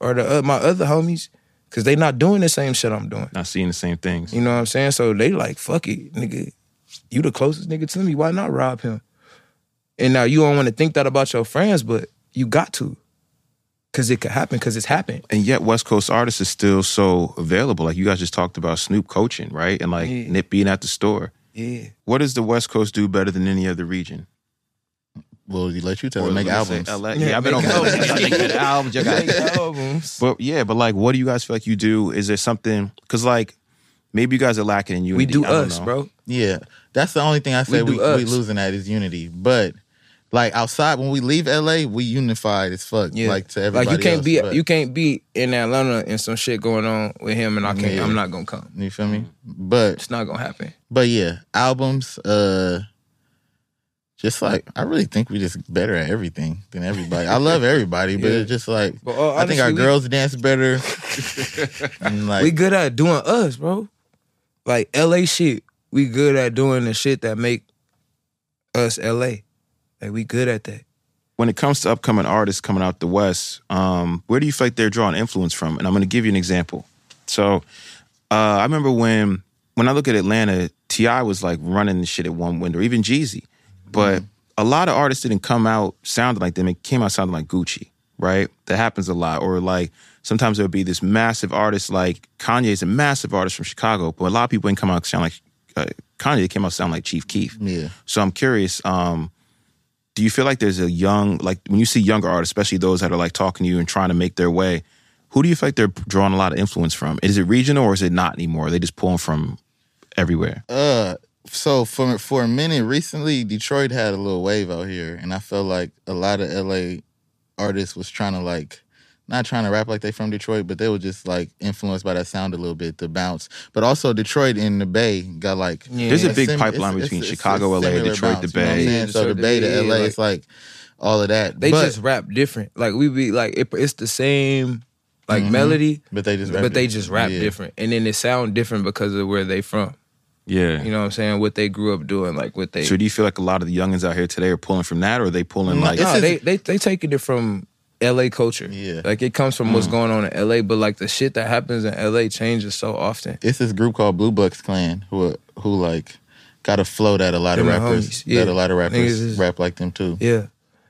or the uh, my other homies, because they not doing the same shit I'm doing. Not seeing the same things. You know what I'm saying? So they like, fuck it, nigga. You the closest nigga to me. Why not rob him? And now you don't want to think that about your friends, but you got to. Cause it could happen, cause it's happened. and yet West Coast artists is still so available. Like you guys just talked about Snoop coaching, right? And like Yeah. Nip being at the store. Yeah. What does the West Coast do better than any other region? Well, you let you tell Or it, make albums. LA. Yeah, Yeah, I've been on make albums. Y'all make good albums. Y'all got- albums. But yeah, but like, what do you guys feel like you do? Is there something? Because like, maybe you guys are lacking in unity. We do I don't us, know. bro. Yeah, that's the only thing I say We we, we, losing at is unity. But like outside, when we leave LA, we unified as fuck. Yeah. Like to everybody. Like you can't else, be but- you can't be in Atlanta and some shit going on with him and I can't Yeah. I'm not gonna come. You feel me? But It's not gonna happen. but yeah, albums. Uh, just like I really think we just better at everything than everybody. I love everybody, but Yeah. it's just like uh, I think our we- girls dance better. like we good at doing us, bro. Like LA shit. We good at doing the shit that make us LA. Like we good at that. When it comes to upcoming artists coming out the West, um, where do you feel like they're drawing influence from? And I'm going to give you an example. So uh, I remember when when I look at Atlanta, T.I was like running the shit at one window, even Jeezy. But a lot of artists didn't come out sounding like them. It came out sounding like Gucci, right? That happens a lot. Or like sometimes there would be this massive artist like Kanye's a massive artist from Chicago, but a lot of people didn't come out sound like uh, Kanye. They came out sound like Chief Keef. yeah, So I'm curious. Um, do you feel like there's a young, like when you see younger artists, especially those that are like talking to you and trying to make their way, who do you feel like they're drawing a lot of influence from? Is it regional or is it not anymore? Are they just pulling from everywhere? Uh, so for for a minute recently, Detroit had a little wave out here, and I felt like a lot of LA artists was trying to like. Not trying to rap like they from Detroit, but they were just like influenced by that sound a little bit, the bounce. But also Detroit and the Bay got like Yeah. There's a Yeah, big sim- pipeline between Chicago, LA, Detroit, bounce, the you know what I'm Bay. So the Detroit, Bay to LA, like- it's like all of that. They but, just rap different. Like we be like it, it's the same like Mhm. melody, but they just rap but they different. just rap Yeah. different. And then it sound different because of where they from. Yeah. You know what I'm saying? What they grew up doing, like what they So do you feel like a lot of the youngins out here today are pulling from that, or are they pulling like? it's- No, they they they taking it from LA culture. Yeah. Like it comes from what's going on in LA, but like the shit that happens in LA changes so often. It's this group called Blue Bucks Clan who who like got a flow that a lot of Them the rappers yeah. that a lot of rappers is- rap like them too. Yeah.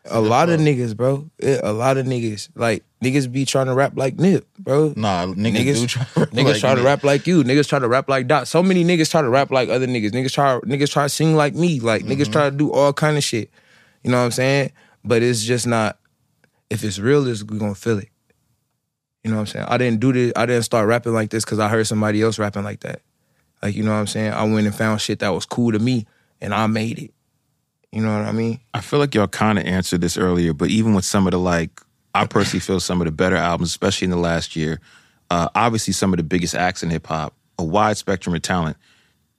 A lot of niggas, bro. Yeah, a lot of niggas. Like niggas be trying to rap like Nip, bro. Nah, niggas, Niggas- do try to rap Niggas like try to rap like you. Niggas try to rap like Dot. So many niggas try to rap like other niggas. Niggas try niggas try to sing like me. Like Mm-hmm. niggas try to do all kind of shit. You know what I'm saying? But it's just not. If it's real, it's we gonna feel it. You know what I'm saying? I didn't do this. I didn't start rapping like this because I heard somebody else rapping like that. Like you know what I'm saying? I went and found shit that was cool to me, and I made it. You know what I mean? I feel like y'all kind of answered this earlier, but even with some of the like, I personally feel some of the better albums, especially in the last year. Uh, obviously, some of the biggest acts in hip hop, a wide spectrum of talent.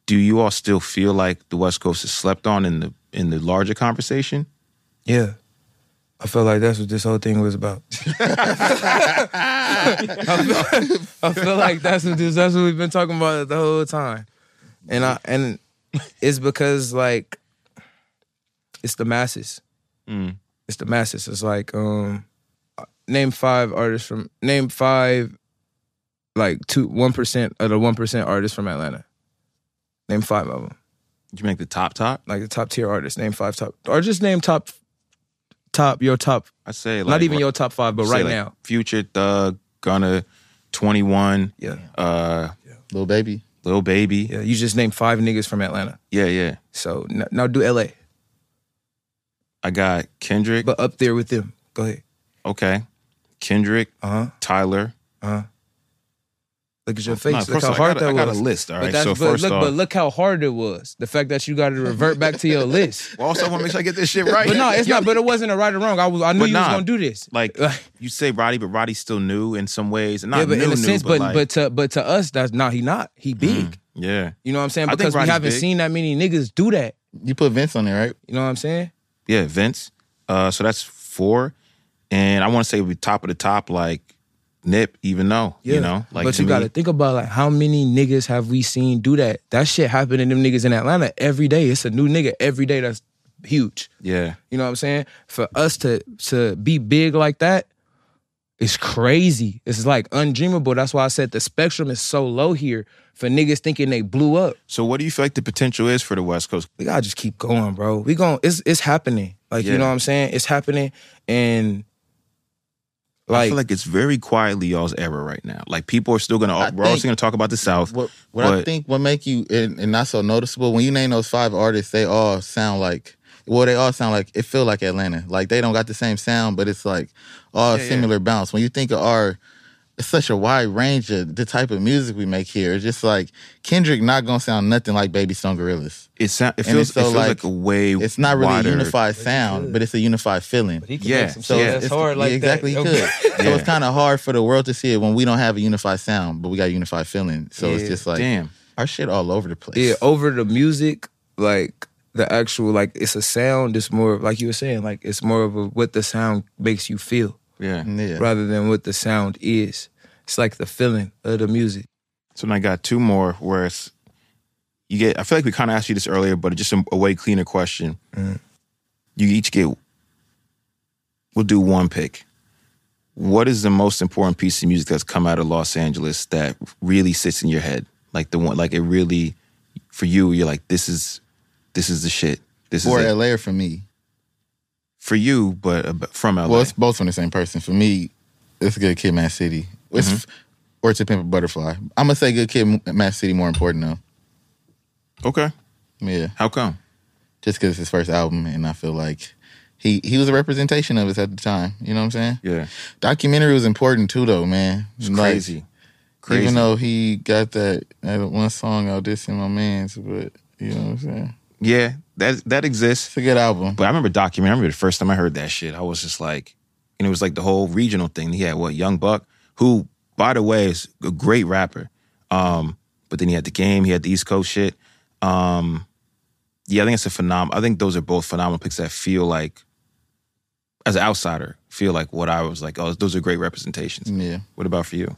Do you all still feel like the West Coast is slept on in the in the larger conversation? Yeah. I feel like that's what this whole thing was about. I, feel, I feel like that's what this, that's what we've been talking about the whole time. And I and it's because like it's the masses. Mm. It's the masses. It's like um name five artists from name five like two one percent of the one percent artists from Atlanta. Name five of them you make the top top? like the top tier artists. Name five top, or just name top top your top I say like not even your top five, but say, right like, now. Future, Thug, Gunna, Twenty One, Yeah. uh, Little baby. Little Baby. Yeah. You just named five niggas from Atlanta. Yeah, yeah. So n- now do LA. I got Kendrick. But up there with them. Go ahead. okay, Kendrick, Uh-huh. Tyler. Look at your face. first look how all, I hard got a- that I got a list, all But that's- So but first look, off- but look how hard it was. The fact that you got to revert back to your list. Well, also, I want to make sure I get this shit right. But no, it's not. But it wasn't a right or wrong. I was. I knew But you nah, was gonna do this. Like you say, Roddy, but Roddy's still new in some ways, and not yeah, but new, in a new, sense, but, but like, but to but to us, that's not. He not. He big. yeah, You know what I'm saying? I think Because we haven't big. seen that many niggas do that. You put Vince on there, right? You know what I'm saying? yeah, Vince. Uh, so that's four, and I want to say we top of the top, like Nip, even though you know, like but you me- got to think about like how many niggas have we seen do that? That shit happening to them niggas in Atlanta every day. It's a new nigga every day that's huge. yeah, You know what I'm saying? For us to to be big like that, it's crazy. It's like undreamable. That's why I said the spectrum is so low here for niggas thinking they blew up. So what do you feel like the potential is for the West Coast? We gotta just keep going, bro. We going it's it's happening. Like Yeah. you know what I'm saying? It's happening and I feel like it's very quietly y'all's era right now. Like people are still gonna, I we're also gonna talk about the South. What what I think what make you and, and not so noticeable when you name those five artists, they all sound like well, they all sound like it feel like Atlanta. Like they don't got the same sound, but it's like all Yeah, yeah. similar bounce. When you think of our it's such a wide range of the type of music we make here. It's just like Kendrick not gonna sound nothing like Baby Stone Gorillas. It sound, it feels, so it feels like, like- a way. It's not really wider- a unified sound, but it's a unified feeling. he can Yeah, make some so yeah, It's- hard like yeah, exactly that. he could. So it's kind of hard for the world to see it when we don't have a unified sound, but we got a unified feeling. So it's just like Damn. our shit all over the place. Yeah, over the music, like the actual like it's a sound, it's more like you were saying, like it's more of a what the sound makes you feel Yeah. yeah. rather than what the sound is. It's like the feeling of the music. So then I got two more where it's you get. I feel like we kind of asked you this earlier, but just a, a way cleaner question. Mm. You each get. We'll do one pick. What is the most important piece of music that's come out of Los Angeles that really sits in your head? Like the one, like it really, for you, you're like, this is, this is the shit. This For is it. LA or for me? For you, but uh, from LA. Well, it's both from the same person. For me, it's Good Kid, Mad City. It's Mm-hmm. or to Pimp a Butterfly. I'm gonna say Good Kid, Mad City more important though. okay. Yeah, How come? just because it's his first album, and I feel like he he was a representation of us at the time. You know what I'm saying? Yeah, Documentary was important too, though, man. it's Like, crazy. Crazy. Even though he got that, that one song out dissing my man's, but you know what I'm saying? yeah, that that exists. It's a good album. But I remember documentary. I remember the first time I heard that shit. I was just like, and it was like the whole regional thing. He had what Young Buck, who by the way is a great rapper. Um, but then he had the game. He had the East Coast shit. Um, yeah, I think it's a phenomenal. I think those are both phenomenal picks that feel like, as an outsider, feel like what I was like. Oh, those are great representations. Yeah, What about for you?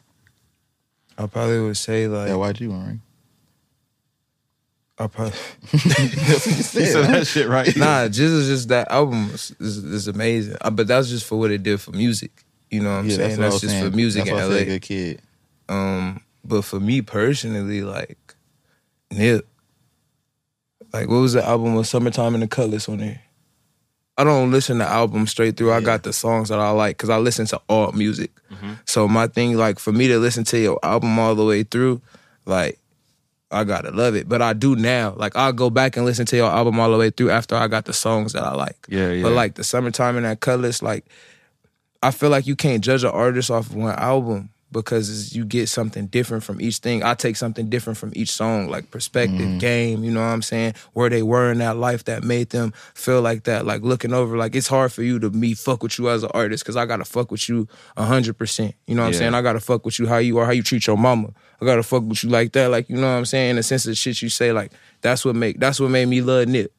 I probably would say like that YG one, right? I probably You said that shit right. nah. Jizz is just that album is, is, is amazing. Uh, but that's just for what it did for music. You know what I'm yeah, saying? what That's, just saying. for music That's in LA. said Good Kid. Um, but for me personally, like Nip, like what was the album with "Summertime in the Cutlass" on there? I don't listen to albums straight through. I got the songs that I like because I listen to all music. So my thing, like for me to listen to your album all the way through, like I gotta love it. But I do now. Like I'll go back and listen to your album all the way through after I got the songs that I like. Yeah, yeah. But like the summertime and that Cutlass, like I feel like you can't judge an artist off of one album because you get something different from each thing. I take something different from each song, like perspective, Mm-hmm. game, you know what I'm saying? Where they were in that life that made them feel like that. Like looking over, like it's hard for you to me fuck with you as an artist because I gotta fuck with you hundred percent. You know what I'm saying? I gotta fuck with you how you are, how you treat your mama. I gotta fuck with you like that. Like, you know what I'm saying? In the sense of shit you say, like that's what make that's what made me love Nip.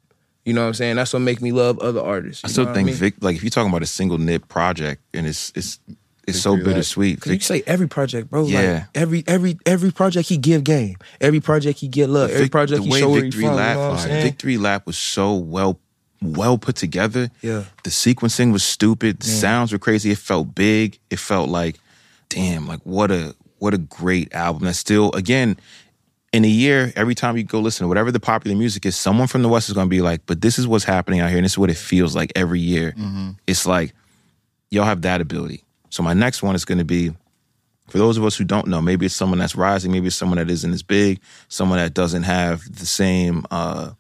You know what I'm saying? That's what make me love other artists. I still know what think mean? Vic, like if you're talking about a single nip project and it's it's it's so Victory Lap. bittersweet. Cause you say every project, bro. Yeah. Like every every every project he give game. Every project he get love. Every project the he way show where he Victory from. Lap, you know what I'm? Victory Lap was so well well put together. Yeah. The sequencing was stupid. The sounds were crazy. It felt big. It felt like, damn, like what a what a great album. That's still again, in a year, every time you go listen to whatever the popular music is, someone from the West is going to be like, but this is what's happening out here. And this is what it feels like every year. It's like, y'all have that ability. So my next one is going to be for those of us who don't know, maybe it's someone that's rising, maybe it's someone that isn't as big, someone that doesn't have the same, uh,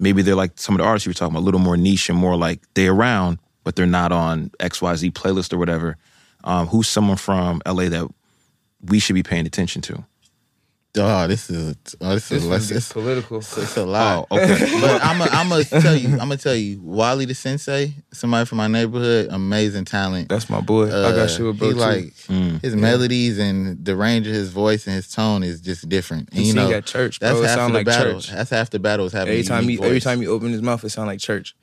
maybe they're like some of the artists you were talking about, a little more niche and more like they're around, but they're not on XYZ playlist or whatever. Um, who's someone from LA that we should be paying attention to? Oh, this is oh, this, This is one less. gets It's, political. it's a lot. Oh, okay. but I'm gonna I'm gonna tell you. I'm gonna tell you. Wally the Sensei, somebody from my neighborhood, amazing talent. That's my boy. I Uh, got you a bro he too. like Mm. his melodies and the range of his voice and his tone is just different. And He you sing know, at church, that's. It half sound the like battle. church. That's half the battle is having every time he unique every time he open his mouth, it sound like church.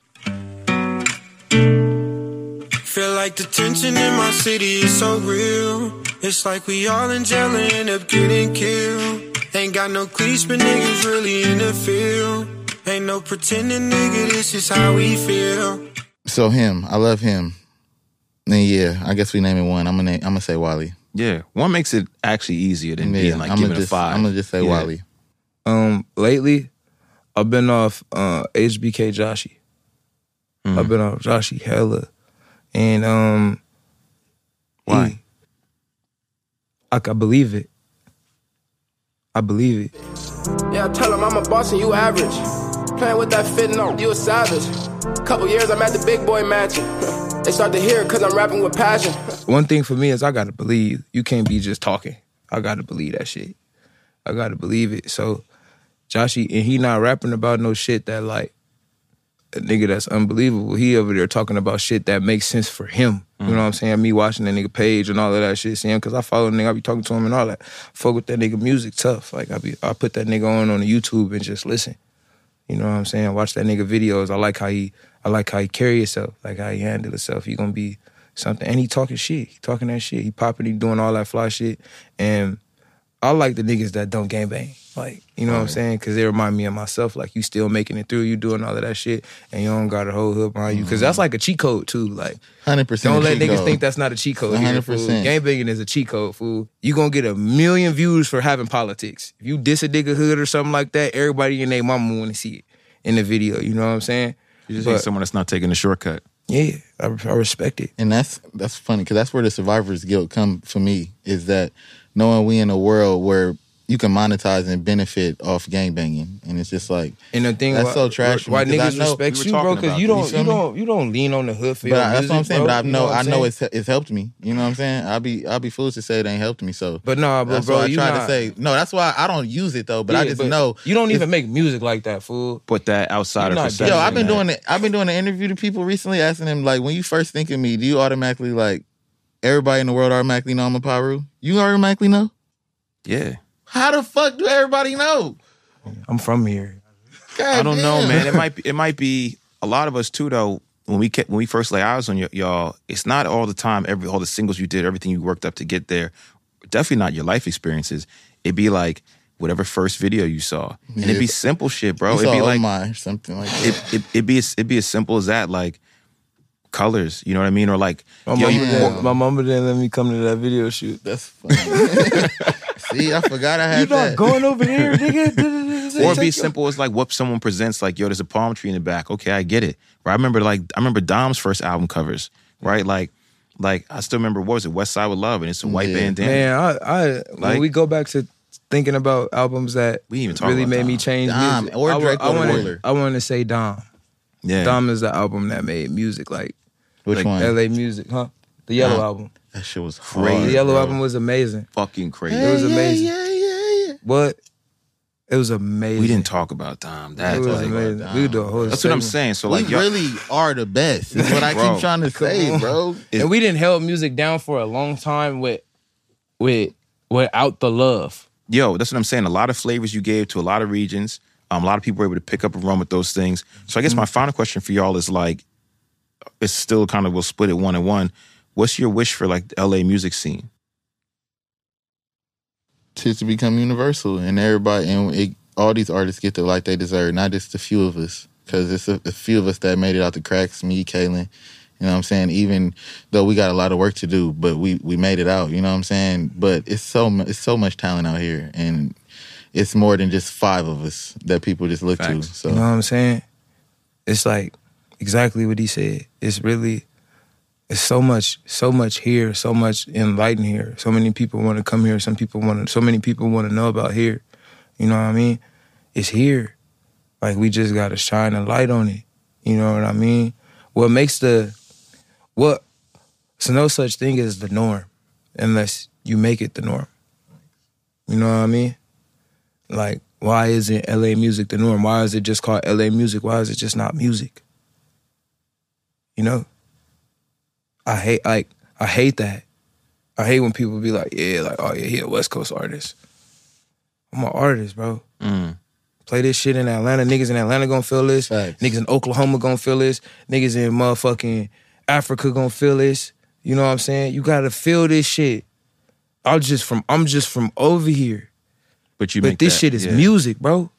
Feel like the tension in my city is so real. It's like we all in jail and end up getting killed. Ain't got no cleats, but niggas really in the field. Ain't no pretending, nigga, this is how we feel. So him, I love him. And yeah, I guess we name it one. I'm gonna name, I'm gonna say Wally. Yeah, one makes it actually easier than Yeah, being like I'm giving gonna a just five. I'm gonna just say Yeah. Wally. Um, lately, I've been off uh, HBK Joshy. Mm-hmm. I've been off Joshy hella, and um, Why? I can believe it. I believe it. Yeah, I tell him I'm a boss and you average. Playing with that fit, no, you a savage. Couple years I'm at the big boy mansion. they start to hear it cause I'm rapping with passion. One thing for me is I gotta believe. You can't be just talking. I gotta believe that shit. I gotta believe it. So, Joshy, and he not rapping about no shit that like a nigga that's unbelievable. He over there talking about shit that makes sense for him. You know mm. what I'm saying? Me watching that nigga page and all of that shit, seeing because I follow the nigga, I be talking to him and all that. Fuck with that nigga music tough. Like I be, I put that nigga on on the YouTube and just listen. You know what I'm saying? Watch that nigga videos. I like how he, I like how he carry himself, like how he handle himself. He gonna be something, and he talking shit. He talking that shit. He popping. He doing all that fly shit. And I like the niggas that don't gangbang. Like you know what I'm saying? Because they remind me of myself. Like you still making it through. You doing all of that shit, and you don't got a whole hood behind you. Because that's mm-hmm. like a cheat code too. Like Hundred percent. don't let niggas think that's not a cheat code. here, fool. 100%. Gangbanging is a cheat code, fool. You gonna get a million views for having politics. If you diss a nigga hood or something like that, everybody in their mama want to see it in the video. You know what I'm saying? You just But- need someone that's not taking the shortcut. Yeah, I, I respect it. and that's that's funny because that's where the survivor's guilt come for me is that knowing we in a world where you can monetize and benefit off gangbanging, and it's just like And the thing That's why, so trash for me, Why 'cause I niggas know- respect you, bro? Because you don't, you you, don't, you don't lean on the hood for But your I- that's what I'm saying. bro. But I You know, I I'm know it's it's helped me. You know what I'm saying? I'll be I'll be foolish to say it ain't helped me. So, But nah, bro, that's bro, I you try not, to say no. That's why I don't use it though. But I Yeah, just know you don't even make music like that, fool. Put that outsider You're perception. Yo, I've been that. doing it. I've been doing an interview to people recently, asking them like, when you first think of me, do you automatically like everybody in the world automatically know I'm a Piru? You automatically know? Yeah. How the fuck do everybody know? I'm from here. God I don't know, man. It might be. It might be a lot of us too, though. When we kept, when we first lay eyes on y- y'all, it's not all the time. Every all the singles you did, everything you worked up to get there. Definitely not your life experiences. It'd be like whatever first video you saw, and it'd be simple shit, bro. You it'd saw be like Omar or something like that. it, it, it'd be as, it'd be as simple as that, like colors. You know what I mean? Or like My yo, mama, you, didn't, my mama didn't let me come to that video shoot. That's funny. See, I forgot I had You not that. going over there, nigga? or be simple as like what someone presents, like, yo, there's a palm tree in the back. Okay, I get it. Right? I remember like I remember Dom's first album covers, right? Like like I still remember what was it, West Side with Love, and it's a white Yeah. bandana. Man, I, I when we go back to thinking about albums that We even talk really about made me change Dom, music, or Drake I or wanna- Boiler. I want to say Dom. Yeah. Dom is the album that made music like Which like one? L.A. music, huh? The Yellow Dom. album. That shit was crazy. the Yellow bro. album was amazing. fucking crazy. It was amazing. Yeah, yeah, yeah. What? It was amazing. we didn't talk about Dom. It was like, amazing. Dom. We would do a whole that's what I'm saying. So we like, yo, really are the best. Is what I keep trying to say, on. bro. and we didn't held music down for a long time with with without the love. yo, that's what I'm saying. A lot of flavors you gave to a lot of regions. Um, a lot of people were able to pick up and run with those things. So I guess my final question for y'all is like, it's still kind of we'll split it one and one. What's your wish for like the LA music scene? to, to become universal and everybody and it, all these artists get the light they deserve, not just a few of us. Because it's a, a few of us that made it out the cracks. Me, Kalan, you know what I'm saying. Even though we got a lot of work to do, but we we made it out. You know what I'm saying. But it's so it's so much talent out here, and it's more than just five of us that people just look Facts. to. So You know what I'm saying? It's like exactly what he said. It's really it's so much so much here, so much enlightened here. So many people want to come here, some people want to so many people want to know about here. You know what I mean? It's here. Like we just got to shine a light on it. You know what I mean? What makes the what so no such thing as the norm unless you make it the norm. You know what I mean? Like, why isn't LA music the norm? Why is it just called LA music? Why is it just not music? You know? I hate like I hate that. I hate when people be like, yeah, like, oh yeah, he a West Coast artist. I'm an artist, bro. Mm. Play this shit in Atlanta. Niggas in Atlanta gonna feel this. Facts. Niggas in Oklahoma gonna feel this. Niggas in motherfucking Africa gonna feel this. You know what I'm saying? You gotta feel this shit. I'm just from I'm just from over here. But you But this that- shit is yeah. music, bro.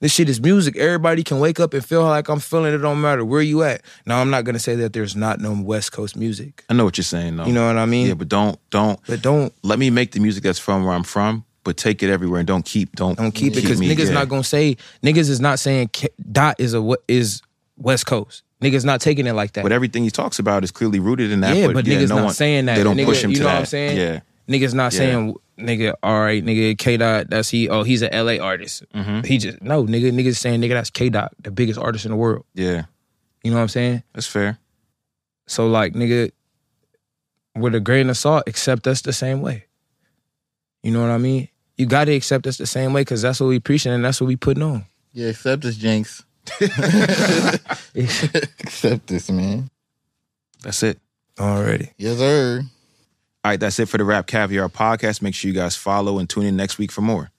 This shit is music. Everybody can wake up and feel like I'm feeling it. Don't matter where you at. Now I'm not gonna say that there's not no West Coast music. I know what you're saying, though. You know what I mean? Yeah, but don't don't But don't let me make the music that's from where I'm from, but take it everywhere and don't keep don't don't keep it because niggas yeah. not gonna say niggas is not saying Dot is a what is West Coast. Niggas not taking it like that. But everything he talks about is clearly rooted in that. yeah, but, niggas no not one- saying that. They don't push him You to know that. what I'm saying? Yeah, Niggas not Yeah. saying nigga. All right, nigga. K Dot. That's he. Oh, he's an LA artist. Mm-hmm. He just no nigga. Niggas saying nigga. That's K Dot, the biggest artist in the world. yeah, You know what I'm saying? that's fair. So like nigga, with a grain of salt, accept us the same way. You know what I mean? You got to accept us the same way because that's what we preaching and that's what we putting on. yeah, accept us, Jinx. accept this, man. That's it. Already. Yes, sir. All right, that's it for the RapCaviar podcast. Make sure you guys follow and tune in next week for more.